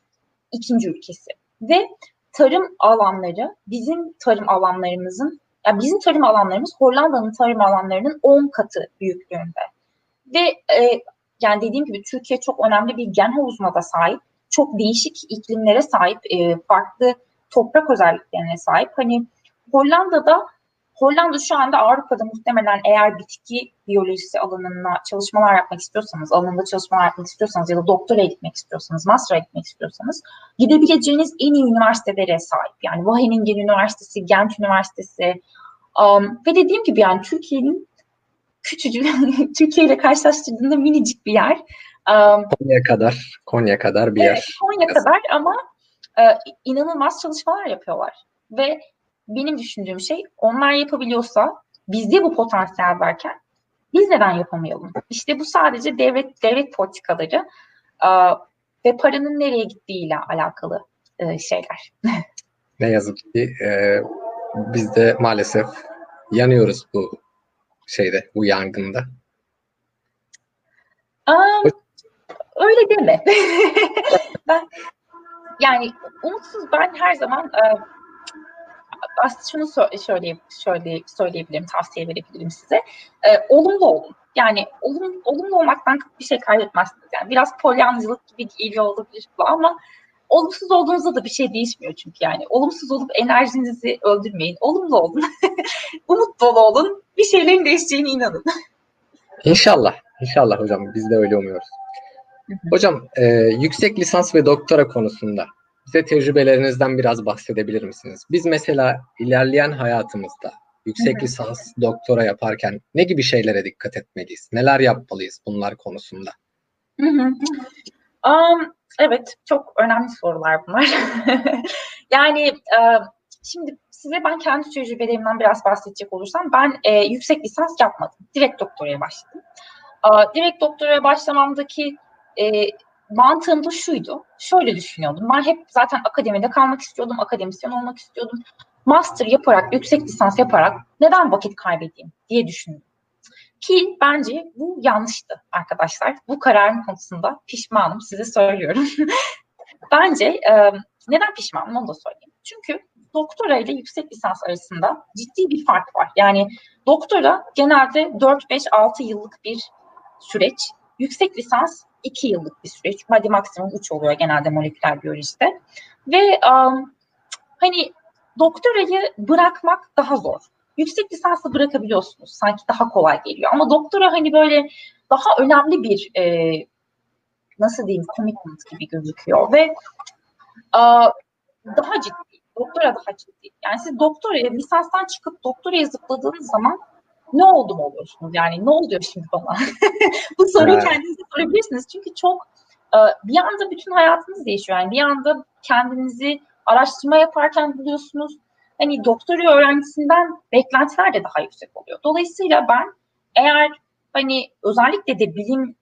[SPEAKER 2] ikinci ülkesi. Ve tarım alanları bizim tarım alanlarımızın yani bizim tarım alanlarımız Hollanda'nın tarım alanlarının 10 katı büyüklüğünde. Ve e, yani dediğim gibi Türkiye çok önemli bir gen havuzuna da sahip. Çok değişik iklimlere sahip, e, farklı toprak özelliklerine sahip. Hani Hollanda'da Hollanda şu anda Avrupa'da muhtemelen eğer bitki biyolojisi alanına çalışmalar yapmak istiyorsanız, alanında çalışmalar yapmak istiyorsanız ya da doktora gitmek istiyorsanız, master'a gitmek istiyorsanız gidebileceğiniz en iyi üniversitelere sahip. Yani Wageningen Üniversitesi, Gent Üniversitesi um, ve dediğim gibi yani Türkiye'nin küçücük, Türkiye ile karşılaştırdığında minicik bir yer.
[SPEAKER 1] Um, Konya kadar, Konya kadar bir yer. Evet,
[SPEAKER 2] Konya kadar ama e, inanılmaz çalışmalar yapıyorlar. Ve benim düşündüğüm şey onlar yapabiliyorsa bizde bu potansiyel varken biz neden yapamayalım? İşte bu sadece devlet devlet politikaları e, ve paranın nereye gittiğiyle alakalı e, şeyler.
[SPEAKER 1] ne yazık ki e, biz de maalesef yanıyoruz bu şeyde, bu yangında.
[SPEAKER 2] Um, öyle deme. ben yani umutsuz ben her zaman e, aslında şunu söyle, şöyle söyleyebilirim, tavsiye verebilirim size. E, olumlu olun. Yani olum, olumlu olmaktan bir şey kaybetmezsiniz. Yani biraz polyancılık gibi geliyor olabilir bu ama olumsuz olduğunuzda da bir şey değişmiyor çünkü yani. Olumsuz olup enerjinizi öldürmeyin. Olumlu olun. Umut dolu olun. Bir şeylerin değişeceğine inanın.
[SPEAKER 1] İnşallah. İnşallah hocam. Biz de öyle umuyoruz. Hocam e, yüksek lisans ve doktora konusunda bize tecrübelerinizden biraz bahsedebilir misiniz? Biz mesela ilerleyen hayatımızda yüksek lisans, doktora yaparken ne gibi şeylere dikkat etmeliyiz? Neler yapmalıyız bunlar konusunda?
[SPEAKER 2] Um, evet, çok önemli sorular bunlar. yani uh, şimdi size ben kendi tecrübelerimden biraz bahsedecek olursam ben e, yüksek lisans yapmadım. Direkt doktoraya başladım. Uh, direkt doktoraya başlamamdaki e, mantığım da şuydu. Şöyle düşünüyordum. Ben hep zaten akademide kalmak istiyordum. Akademisyen olmak istiyordum. Master yaparak, yüksek lisans yaparak neden vakit kaybedeyim diye düşündüm. Ki bence bu yanlıştı arkadaşlar. Bu kararın konusunda pişmanım size söylüyorum. bence e, neden pişmanım onu da söyleyeyim. Çünkü doktora ile yüksek lisans arasında ciddi bir fark var. Yani doktora genelde 4-5-6 yıllık bir süreç. Yüksek lisans iki yıllık bir süreç. Hadi maksimum üç oluyor genelde moleküler biyolojide. Ve um, hani doktorayı bırakmak daha zor. Yüksek lisansı bırakabiliyorsunuz. Sanki daha kolay geliyor. Ama doktora hani böyle daha önemli bir e, nasıl diyeyim commitment gibi gözüküyor ve uh, daha ciddi. Doktora daha ciddi. Yani siz doktoraya lisanstan çıkıp doktoraya zıpladığınız zaman ne oldu mu oluyorsunuz? Yani ne oluyor şimdi bana? Bu soruyu evet. kendinize sorabilirsiniz. Çünkü çok e, bir anda bütün hayatınız değişiyor. Yani bir anda kendinizi araştırma yaparken buluyorsunuz. Hani doktora öğrencisinden beklentiler de daha yüksek oluyor. Dolayısıyla ben eğer hani özellikle de bilim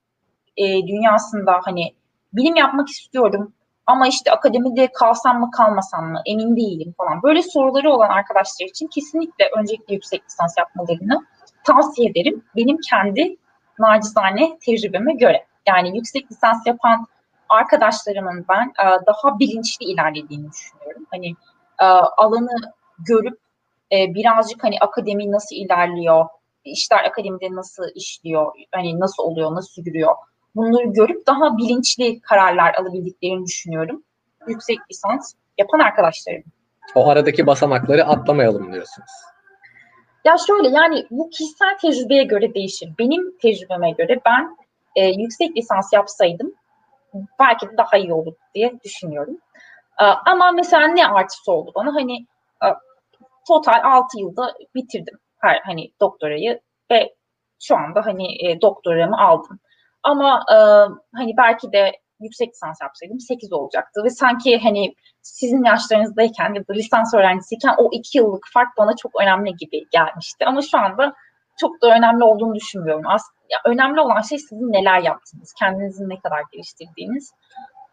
[SPEAKER 2] e, dünyasında hani bilim yapmak istiyorum ama işte akademide kalsam mı kalmasam mı emin değilim falan. Böyle soruları olan arkadaşlar için kesinlikle öncelikle yüksek lisans yapmalarını tavsiye ederim. Benim kendi nacizane tecrübeme göre. Yani yüksek lisans yapan arkadaşlarımın ben e, daha bilinçli ilerlediğini düşünüyorum. Hani e, alanı görüp e, birazcık hani akademi nasıl ilerliyor, işler akademide nasıl işliyor, hani nasıl oluyor, nasıl yürüyor. Bunları görüp daha bilinçli kararlar alabildiklerini düşünüyorum. Yüksek lisans yapan arkadaşlarım.
[SPEAKER 1] O aradaki basamakları atlamayalım diyorsunuz.
[SPEAKER 2] Ya şöyle yani bu kişisel tecrübeye göre değişir. Benim tecrübeme göre ben e, yüksek lisans yapsaydım belki de daha iyi olur diye düşünüyorum. E, ama mesela ne artısı oldu bana? Hani e, total 6 yılda bitirdim her hani doktorayı ve şu anda hani e, doktoramı aldım. Ama e, hani belki de yüksek lisans yapsaydım 8 olacaktı ve sanki hani sizin yaşlarınızdayken ya da lisans öğrencisiyken o 2 yıllık fark bana çok önemli gibi gelmişti. Ama şu anda çok da önemli olduğunu düşünmüyorum. Aslında önemli olan şey sizin neler yaptığınız, kendinizi ne kadar geliştirdiğiniz.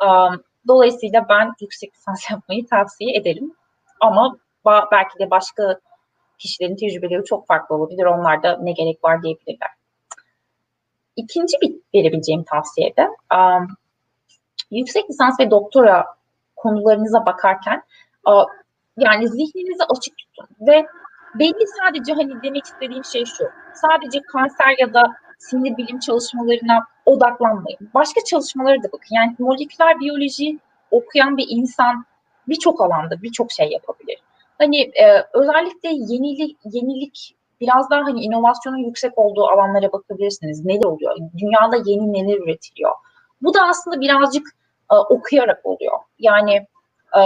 [SPEAKER 2] Um, dolayısıyla ben yüksek lisans yapmayı tavsiye ederim. Ama belki de başka kişilerin tecrübeleri çok farklı olabilir. Onlar da ne gerek var diyebilirler. İkinci bir verebileceğim tavsiye de um, yüksek lisans ve doktora konularınıza bakarken yani zihninizi açık tutun ve belli sadece hani demek istediğim şey şu. Sadece kanser ya da sinir bilim çalışmalarına odaklanmayın. Başka çalışmalara da bakın. Yani moleküler biyoloji okuyan bir insan birçok alanda birçok şey yapabilir. Hani e, özellikle yenilik, yenilik biraz daha hani inovasyonun yüksek olduğu alanlara bakabilirsiniz. Neler oluyor? Dünyada yeni neler üretiliyor? Bu da aslında birazcık e, okuyarak oluyor. Yani e,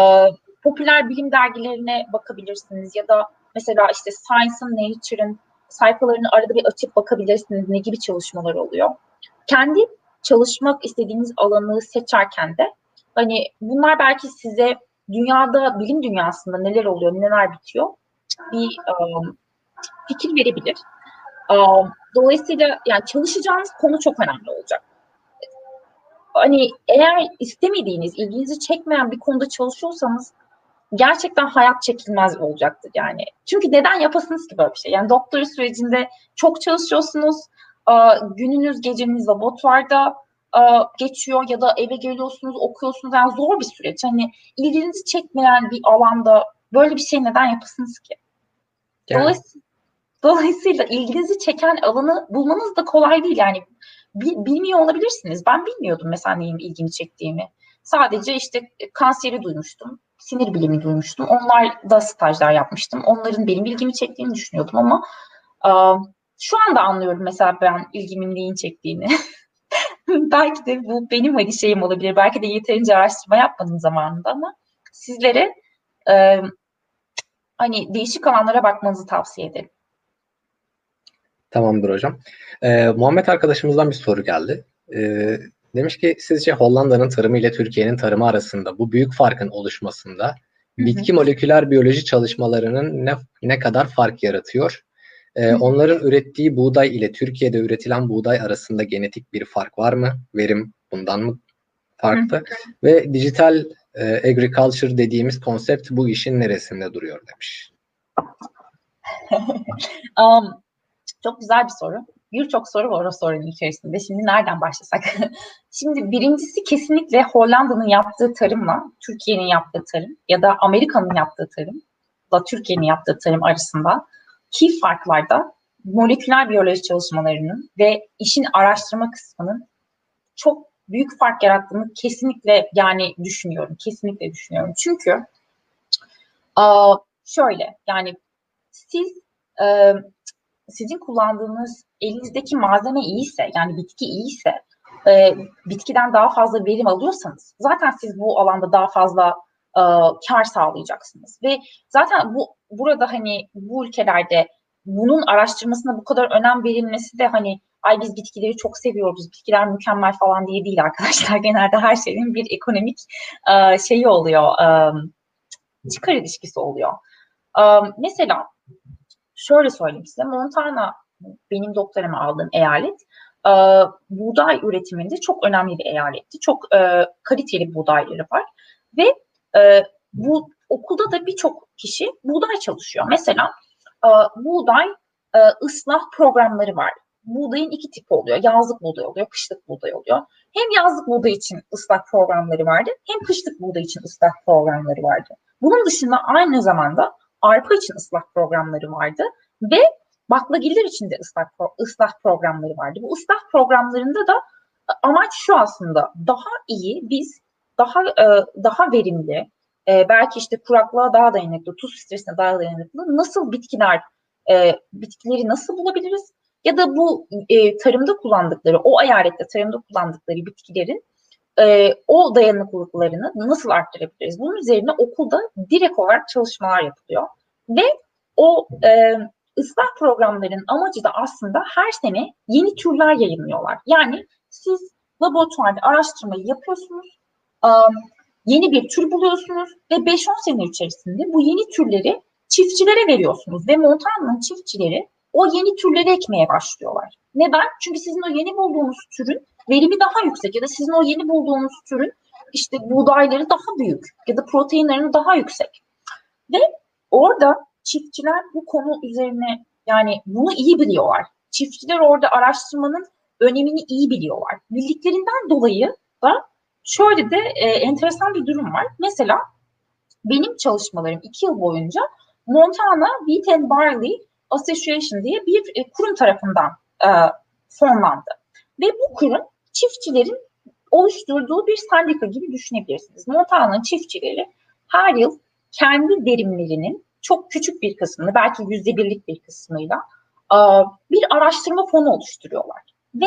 [SPEAKER 2] popüler bilim dergilerine bakabilirsiniz ya da mesela işte Science'ın, Nature'ın sayfalarını arada bir açıp bakabilirsiniz ne gibi çalışmalar oluyor. Kendi çalışmak istediğiniz alanı seçerken de hani bunlar belki size dünyada, bilim dünyasında neler oluyor, neler bitiyor bir um, fikir verebilir. Um, dolayısıyla yani çalışacağınız konu çok önemli olacak. Hani eğer istemediğiniz, ilginizi çekmeyen bir konuda çalışıyorsanız gerçekten hayat çekilmez olacaktır yani. Çünkü neden yapasınız ki böyle bir şey? Yani doktora sürecinde çok çalışıyorsunuz, gününüz geceniz laboratuvarda geçiyor ya da eve geliyorsunuz, okuyorsunuz. Yani zor bir süreç. Hani ilginizi çekmeyen bir alanda böyle bir şey neden yapasınız ki? Yani. Dolayısıyla, dolayısıyla ilginizi çeken alanı bulmanız da kolay değil. Yani bilmiyor olabilirsiniz. Ben bilmiyordum mesela neyin ilgimi çektiğimi. Sadece işte kanseri duymuştum sinir bilimi duymuştum. Onlar da stajlar yapmıştım. Onların benim ilgimi çektiğini düşünüyordum ama şu anda anlıyorum mesela ben ilgimin neyin çektiğini. Belki de bu benim hani şeyim olabilir. Belki de yeterince araştırma yapmadım zamanında ama sizlere e, hani değişik alanlara bakmanızı tavsiye ederim.
[SPEAKER 1] Tamamdır hocam. Ee, Muhammed arkadaşımızdan bir soru geldi. Ee, Demiş ki sizce Hollanda'nın tarımı ile Türkiye'nin tarımı arasında bu büyük farkın oluşmasında hı hı. bitki moleküler biyoloji çalışmalarının ne, ne kadar fark yaratıyor? Ee, onların ürettiği buğday ile Türkiye'de üretilen buğday arasında genetik bir fark var mı? Verim bundan mı farklı? Hı. Ve dijital e, agriculture dediğimiz konsept bu işin neresinde duruyor demiş.
[SPEAKER 2] um, çok güzel bir soru birçok soru var o sorunun içerisinde. Şimdi nereden başlasak? Şimdi birincisi kesinlikle Hollanda'nın yaptığı tarımla Türkiye'nin yaptığı tarım ya da Amerika'nın yaptığı tarım da Türkiye'nin yaptığı tarım arasında ki farklarda moleküler biyoloji çalışmalarının ve işin araştırma kısmının çok büyük fark yarattığını kesinlikle yani düşünüyorum. Kesinlikle düşünüyorum. Çünkü şöyle yani siz sizin kullandığınız elinizdeki malzeme iyiyse yani bitki iyiyse e, bitkiden daha fazla verim alıyorsanız zaten siz bu alanda daha fazla e, kar sağlayacaksınız ve zaten bu burada hani bu ülkelerde bunun araştırmasına bu kadar önem verilmesi de hani ay biz bitkileri çok seviyoruz, bitkiler mükemmel falan diye değil arkadaşlar. Genelde her şeyin bir ekonomik e, şeyi oluyor, e, çıkar ilişkisi oluyor. E, mesela şöyle söyleyeyim size, Montana benim doktoramı aldığım eyalet e, buğday üretiminde çok önemli bir eyaletti. Çok e, kaliteli buğdayları var ve e, bu okulda da birçok kişi buğday çalışıyor. Mesela e, buğday e, ıslah programları var. buğdayın iki tipi oluyor. Yazlık buğday oluyor, kışlık buğday oluyor. Hem yazlık buğday için ıslak programları vardı, hem kışlık buğday için ıslak programları vardı. Bunun dışında aynı zamanda arpa için ıslak programları vardı ve baklagiller için de ıslak, ıslak programları vardı. Bu ıslak programlarında da amaç şu aslında daha iyi biz daha e, daha verimli e, belki işte kuraklığa daha dayanıklı, tuz stresine daha dayanıklı nasıl bitkiler e, bitkileri nasıl bulabiliriz ya da bu e, tarımda kullandıkları o eyalette tarımda kullandıkları bitkilerin e, o dayanıklılıklarını nasıl arttırabiliriz? Bunun üzerine okulda direkt olarak çalışmalar yapılıyor ve o e, ıslah programlarının amacı da aslında her sene yeni türler yayınlıyorlar. Yani siz laboratuvarda araştırmayı yapıyorsunuz, yeni bir tür buluyorsunuz ve 5-10 sene içerisinde bu yeni türleri çiftçilere veriyorsunuz ve Montana'nın çiftçileri o yeni türleri ekmeye başlıyorlar. Neden? Çünkü sizin o yeni bulduğunuz türün verimi daha yüksek ya da sizin o yeni bulduğunuz türün işte buğdayları daha büyük ya da proteinlerini daha yüksek. Ve orada çiftçiler bu konu üzerine yani bunu iyi biliyorlar. Çiftçiler orada araştırmanın önemini iyi biliyorlar. Bildiklerinden dolayı da şöyle de e, enteresan bir durum var. Mesela benim çalışmalarım iki yıl boyunca Montana Wheat and Barley Association diye bir e, kurum tarafından e, fonlandı. Ve bu kurum çiftçilerin oluşturduğu bir sendika gibi düşünebilirsiniz. Montana'nın çiftçileri her yıl kendi verimlerinin çok küçük bir kısmını, belki yüzde birlik bir kısmıyla e, bir araştırma fonu oluşturuyorlar. Ve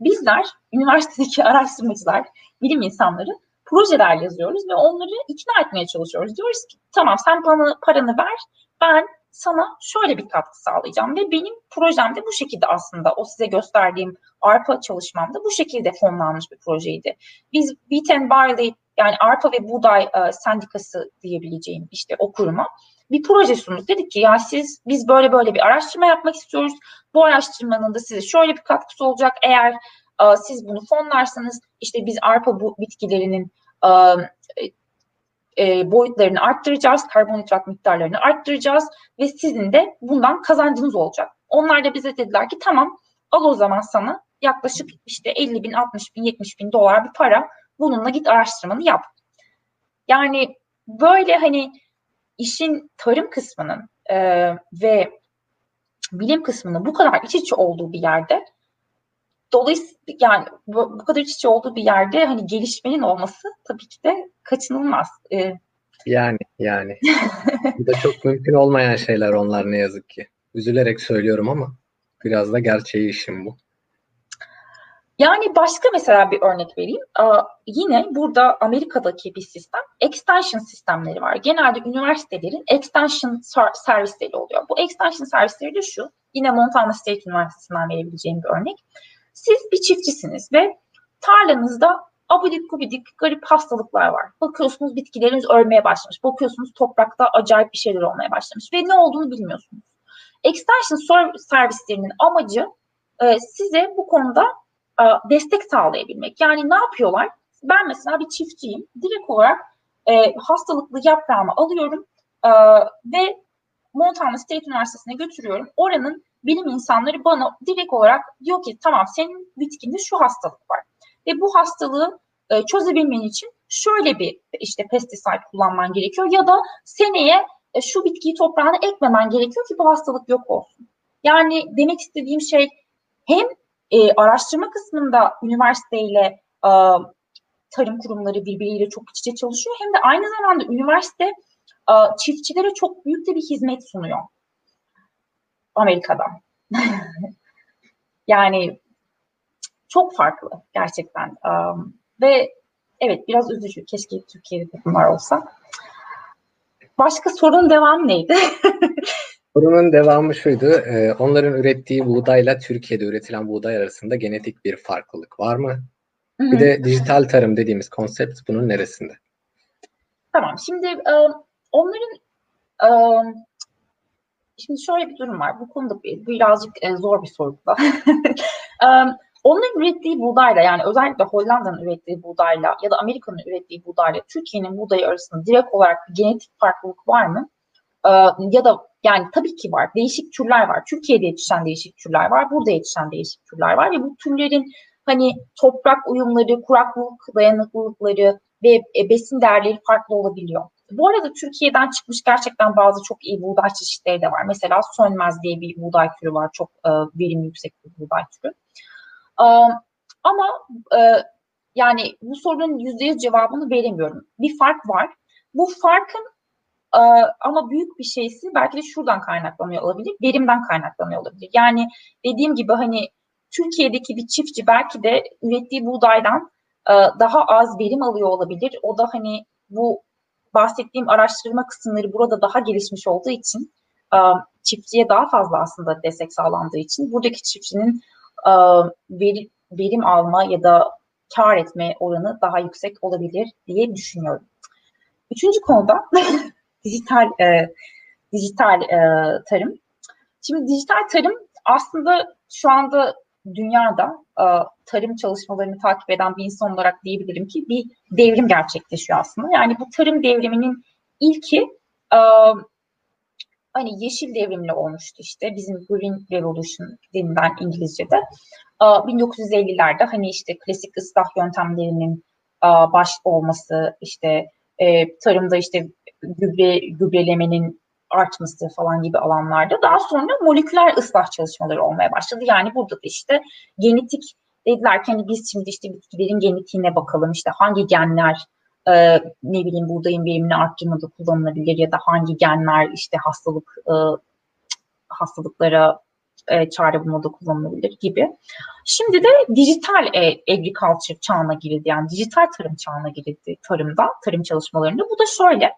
[SPEAKER 2] bizler, üniversitedeki araştırmacılar, bilim insanları projeler yazıyoruz ve onları ikna etmeye çalışıyoruz. Diyoruz ki tamam sen bana paranı ver, ben sana şöyle bir katkı sağlayacağım ve benim projemde bu şekilde aslında o size gösterdiğim arpa çalışmamda bu şekilde fonlanmış bir projeydi. Biz Wheat and Barley yani arpa ve buğday e, sendikası diyebileceğim işte o kuruma bir proje sunduk. Dedik ki ya siz biz böyle böyle bir araştırma yapmak istiyoruz. Bu araştırmanın da size şöyle bir katkısı olacak. Eğer e, siz bunu fonlarsanız işte biz arpa bu bitkilerinin e, e, boyutlarını arttıracağız, karbonhidrat miktarlarını arttıracağız ve sizin de bundan kazancınız olacak. Onlar da bize dediler ki tamam al o zaman sana yaklaşık işte 50 bin, 60 bin, 70 bin dolar bir para bununla git araştırmanı yap. Yani böyle hani işin tarım kısmının e, ve bilim kısmının bu kadar iç içe olduğu bir yerde dolayısıyla yani bu, bu kadar iç içe olduğu bir yerde hani gelişmenin olması tabii ki de kaçınılmaz. E,
[SPEAKER 1] yani yani. bu da çok mümkün olmayan şeyler onlar ne yazık ki. Üzülerek söylüyorum ama biraz da gerçeği işim bu.
[SPEAKER 2] Yani başka mesela bir örnek vereyim. Ee, yine burada Amerika'daki bir sistem, extension sistemleri var. Genelde üniversitelerin extension servisleri oluyor. Bu extension servisleri de şu, yine Montana State Üniversitesi'nden verebileceğim bir örnek. Siz bir çiftçisiniz ve tarlanızda abidik gubidik garip hastalıklar var. Bakıyorsunuz bitkileriniz ölmeye başlamış. Bakıyorsunuz toprakta acayip bir şeyler olmaya başlamış ve ne olduğunu bilmiyorsunuz. Extension servislerinin amacı e, size bu konuda e, destek sağlayabilmek. Yani ne yapıyorlar? Ben mesela bir çiftçiyim. Direkt olarak e, hastalıklı yaprağımı alıyorum e, ve Montana State Üniversitesi'ne götürüyorum. Oranın bilim insanları bana direkt olarak diyor ki tamam senin bitkinde şu hastalık var. Ve bu hastalığı e, çözebilmen için şöyle bir işte pestisayt kullanman gerekiyor ya da seneye e, şu bitkiyi toprağına ekmemen gerekiyor ki bu hastalık yok olsun. Yani demek istediğim şey hem e, araştırma kısmında üniversiteyle e, tarım kurumları birbiriyle çok iç içe çalışıyor. Hem de aynı zamanda üniversite e, çiftçilere çok büyük de bir hizmet sunuyor. Amerika'da. yani çok farklı gerçekten. Um, ve evet biraz üzücü. Keşke Türkiye'de bunlar olsa. Başka sorun devam neydi?
[SPEAKER 1] Sorunun devamı şuydu. E, onların ürettiği buğdayla Türkiye'de üretilen buğday arasında genetik bir farklılık var mı? Hı-hı. Bir de dijital tarım dediğimiz konsept bunun neresinde?
[SPEAKER 2] Tamam. Şimdi e, onların e, şimdi şöyle bir durum var. Bu konuda birazcık e, zor bir soru da. Onların ürettiği buğdayla yani özellikle Hollanda'nın ürettiği buğdayla ya da Amerika'nın ürettiği buğdayla Türkiye'nin buğdayı arasında direkt olarak bir genetik farklılık var mı? e, ya da yani tabii ki var. Değişik türler var. Türkiye'de yetişen değişik türler var. Burada yetişen değişik türler var ve bu türlerin hani toprak uyumları, kuraklık dayanıklılıkları ve e, besin değerleri farklı olabiliyor. Bu arada Türkiye'den çıkmış gerçekten bazı çok iyi buğday çeşitleri de var. Mesela Sönmez diye bir buğday türü var. Çok e, verim yüksek bir buğday türü. Ama e, yani bu sorunun yüzde yüz cevabını veremiyorum. Bir fark var. Bu farkın e, ama büyük bir şeysi belki de şuradan kaynaklanıyor olabilir. Verimden kaynaklanıyor olabilir. Yani dediğim gibi hani Türkiye'deki bir çiftçi belki de ürettiği buğdaydan e, daha az verim alıyor olabilir. O da hani bu bahsettiğim araştırma kısımları burada daha gelişmiş olduğu için çiftçiye daha fazla aslında destek sağlandığı için buradaki çiftçinin veri, verim alma ya da kar etme oranı daha yüksek olabilir diye düşünüyorum. Üçüncü konuda dijital e, dijital e, tarım. Şimdi dijital tarım aslında şu anda dünyada e, tarım çalışmalarını takip eden bir insan olarak diyebilirim ki bir devrim gerçekleşiyor aslında. Yani bu tarım devriminin ilki e, hani yeşil devrimle olmuştu işte bizim Green Revolution denilen İngilizce'de. E, 1950'lerde hani işte klasik ıslah yöntemlerinin baş olması işte e, tarımda işte gübre gübrelemenin artması falan gibi alanlarda daha sonra moleküler ıslah çalışmaları olmaya başladı. Yani burada da işte genetik dediler ki hani biz şimdi işte bitkilerin genetiğine bakalım işte hangi genler e, ne bileyim buğdayın verimini arttırmada kullanılabilir ya da hangi genler işte hastalık e, hastalıklara e, çare bulmada kullanılabilir gibi. Şimdi de dijital e, agriculture çağına girildi yani dijital tarım çağına girildi tarımda, tarım çalışmalarında. Bu da şöyle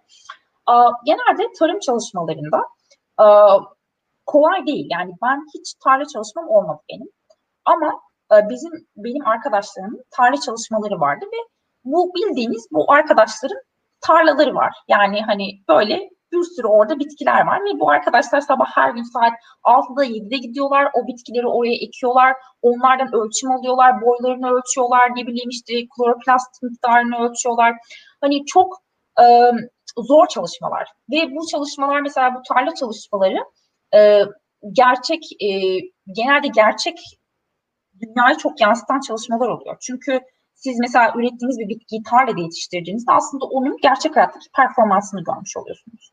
[SPEAKER 2] genelde tarım çalışmalarında kolay değil. Yani ben hiç tarla çalışmam olmadı benim. Ama bizim benim arkadaşlarımın tarla çalışmaları vardı ve bu bildiğiniz bu arkadaşların tarlaları var. Yani hani böyle bir sürü orada bitkiler var ve bu arkadaşlar sabah her gün saat 6'da 7'de gidiyorlar. O bitkileri oraya ekiyorlar. Onlardan ölçüm alıyorlar. Boylarını ölçüyorlar. Ne bileyim işte kloroplast miktarını ölçüyorlar. Hani çok e, zor çalışmalar ve bu çalışmalar mesela bu tarla çalışmaları e, gerçek e, genelde gerçek dünyayı çok yansıtan çalışmalar oluyor. Çünkü siz mesela ürettiğiniz bir bitkiyi tarlada yetiştirdiğinizde aslında onun gerçek hayattaki performansını görmüş oluyorsunuz.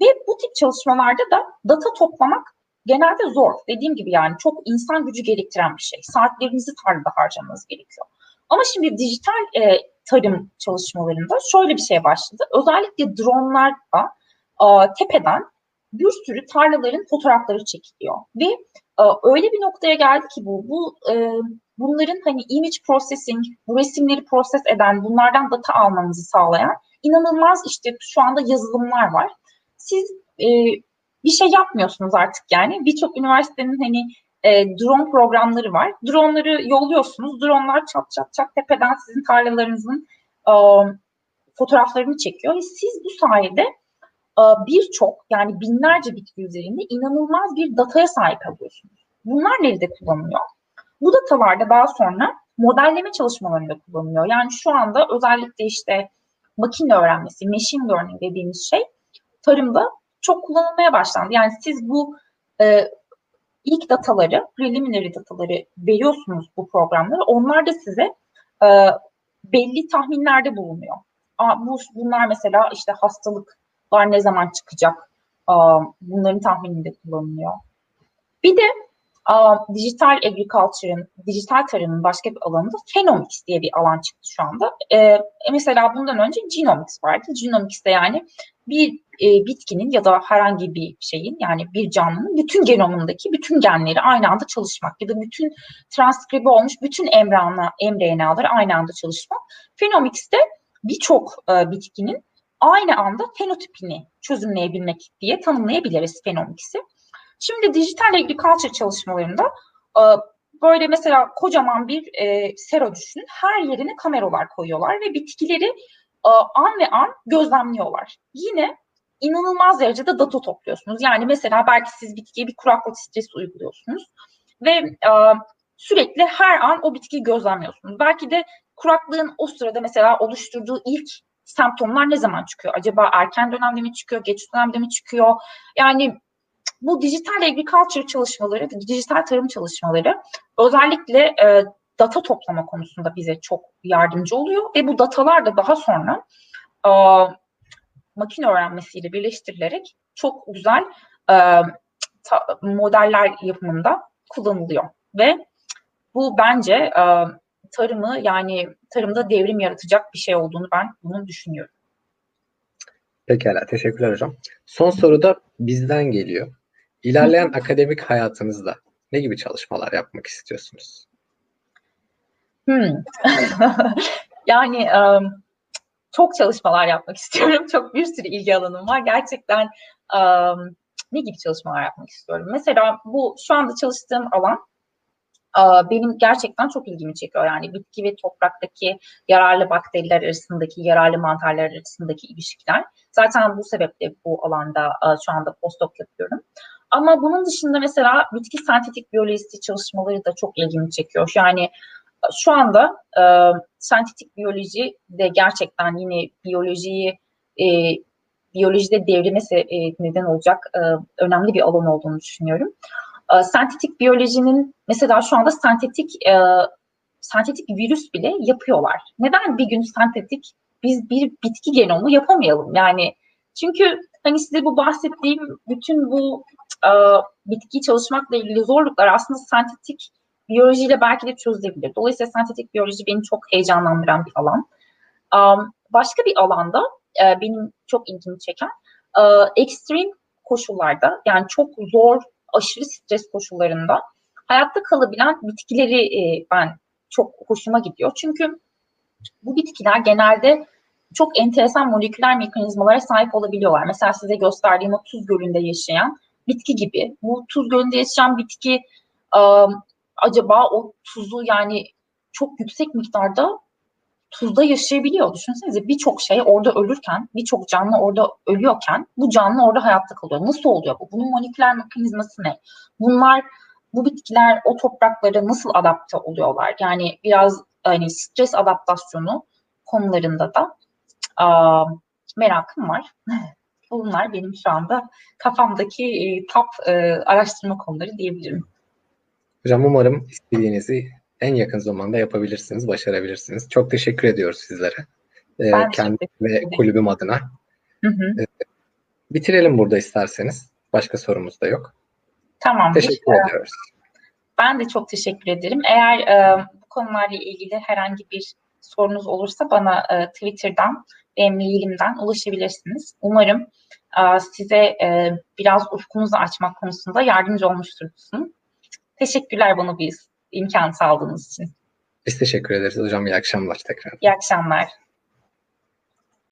[SPEAKER 2] Ve bu tip çalışmalarda da data toplamak genelde zor. Dediğim gibi yani çok insan gücü gerektiren bir şey. Saatlerinizi tarlada harcamanız gerekiyor. Ama şimdi dijital e, tarım çalışmalarında şöyle bir şey başladı. Özellikle dronlarla e, tepeden bir sürü tarlaların fotoğrafları çekiliyor ve e, öyle bir noktaya geldi ki bu bu e, bunların hani image processing, bu resimleri proses eden, bunlardan data almanızı sağlayan inanılmaz işte şu anda yazılımlar var. Siz e, bir şey yapmıyorsunuz artık yani. Birçok üniversitenin hani e, drone programları var. Dronları yolluyorsunuz. Dronlar çat çat çat tepeden sizin tarlalarınızın e, fotoğraflarını çekiyor. Ve siz bu sayede e, birçok yani binlerce bitki üzerinde inanılmaz bir dataya sahip oluyorsunuz. Bunlar nerede kullanılıyor? Bu datalarda daha sonra modelleme çalışmalarında kullanılıyor. Yani şu anda özellikle işte makine öğrenmesi, machine learning dediğimiz şey tarımda çok kullanılmaya başlandı. Yani siz bu e, ilk dataları, preliminary dataları veriyorsunuz bu programlara. Onlar da size e, belli tahminlerde bulunuyor. Aa, bu, bunlar mesela işte hastalıklar ne zaman çıkacak? Aa, bunların tahmininde kullanılıyor. Bir de dijital agriculture'ın, dijital tarımın başka bir alanında Phenomics diye bir alan çıktı şu anda. Ee, mesela bundan önce Genomics vardı. Genomics de yani bir e, bitkinin ya da herhangi bir şeyin yani bir canlının bütün genomundaki bütün genleri aynı anda çalışmak ya da bütün transkribe olmuş bütün emrana, mRNA'ları aynı anda çalışmak. Phenomics'te birçok e, bitkinin aynı anda fenotipini çözümleyebilmek diye tanımlayabiliriz Phenomics'i. Şimdi dijital agriculture çalışmalarında e, böyle mesela kocaman bir e, sera düşünün. Her yerine kameralar koyuyorlar ve bitkileri e, an ve an gözlemliyorlar. Yine inanılmaz derecede data topluyorsunuz. Yani mesela belki siz bitkiye bir kuraklık stresi uyguluyorsunuz ve e, sürekli her an o bitkiyi gözlemliyorsunuz. Belki de kuraklığın o sırada mesela oluşturduğu ilk semptomlar ne zaman çıkıyor? Acaba erken dönemde mi çıkıyor, geç dönemde mi çıkıyor? Yani bu dijital agriculture çalışmaları, dijital tarım çalışmaları özellikle e, data toplama konusunda bize çok yardımcı oluyor ve bu datalar da daha sonra e, makine öğrenmesiyle birleştirilerek çok güzel e, ta, modeller yapımında kullanılıyor ve bu bence e, tarımı yani tarımda devrim yaratacak bir şey olduğunu ben bunu düşünüyorum.
[SPEAKER 1] Pekala, teşekkürler hocam. Son soru da bizden geliyor. İlerleyen akademik hayatınızda ne gibi çalışmalar yapmak istiyorsunuz?
[SPEAKER 2] Hmm. yani um, çok çalışmalar yapmak istiyorum. Çok bir sürü ilgi alanım var. Gerçekten um, ne gibi çalışmalar yapmak istiyorum? Mesela bu şu anda çalıştığım alan benim gerçekten çok ilgimi çekiyor. Yani bitki ve topraktaki yararlı bakteriler arasındaki, yararlı mantarlar arasındaki ilişkiler. Zaten bu sebeple bu alanda şu anda postdoc yapıyorum. Ama bunun dışında mesela bitki sentetik biyolojisi çalışmaları da çok ilgimi çekiyor. Yani şu anda e, sentetik biyoloji de gerçekten yine biyolojiyi e, biyolojide devrime e, neden olacak e, önemli bir alan olduğunu düşünüyorum. E, sentetik biyolojinin mesela şu anda sentetik e, sentetik virüs bile yapıyorlar. Neden bir gün sentetik biz bir bitki genomu yapamayalım? Yani çünkü hani size bu bahsettiğim bütün bu e, bitki çalışmakla ilgili zorluklar aslında sentetik biyolojiyle belki de çözülebilir. Dolayısıyla sentetik biyoloji beni çok heyecanlandıran bir alan. Um, başka bir alanda e, benim çok ilgimi çeken e, extreme koşullarda yani çok zor aşırı stres koşullarında hayatta kalabilen bitkileri e, ben çok hoşuma gidiyor. Çünkü bu bitkiler genelde çok enteresan moleküler mekanizmalara sahip olabiliyorlar. Mesela size gösterdiğim o tuz gölünde yaşayan bitki gibi. Bu tuz gölünde yaşayan bitki e, acaba o tuzu yani çok yüksek miktarda tuzda yaşayabiliyor. Düşünsenize birçok şey orada ölürken, birçok canlı orada ölüyorken bu canlı orada hayatta kalıyor. Nasıl oluyor bu? Bunun moleküler mekanizması ne? Bunlar, bu bitkiler o topraklara nasıl adapte oluyorlar? Yani biraz hani stres adaptasyonu konularında da aa, merakım var. Bunlar benim şu anda kafamdaki e, top e, araştırma konuları diyebilirim.
[SPEAKER 1] Hocam umarım istediğinizi en yakın zamanda yapabilirsiniz, başarabilirsiniz. Çok teşekkür ediyoruz sizlere. Ee, kendi ve kulübüm adına. Hı hı. Ee, bitirelim burada isterseniz. Başka sorumuz da yok.
[SPEAKER 2] Tamam.
[SPEAKER 1] Teşekkür ee, ediyoruz.
[SPEAKER 2] Ben de çok teşekkür ederim. Eğer e, bu konularla ilgili herhangi bir sorunuz olursa bana e, Twitter'dan ve mailimden ulaşabilirsiniz. Umarım e, size e, biraz ufkunuzu açmak konusunda yardımcı olmuştur. Teşekkürler bana bir imkan sağladığınız için.
[SPEAKER 1] Biz teşekkür ederiz hocam. İyi akşamlar tekrar.
[SPEAKER 2] İyi akşamlar.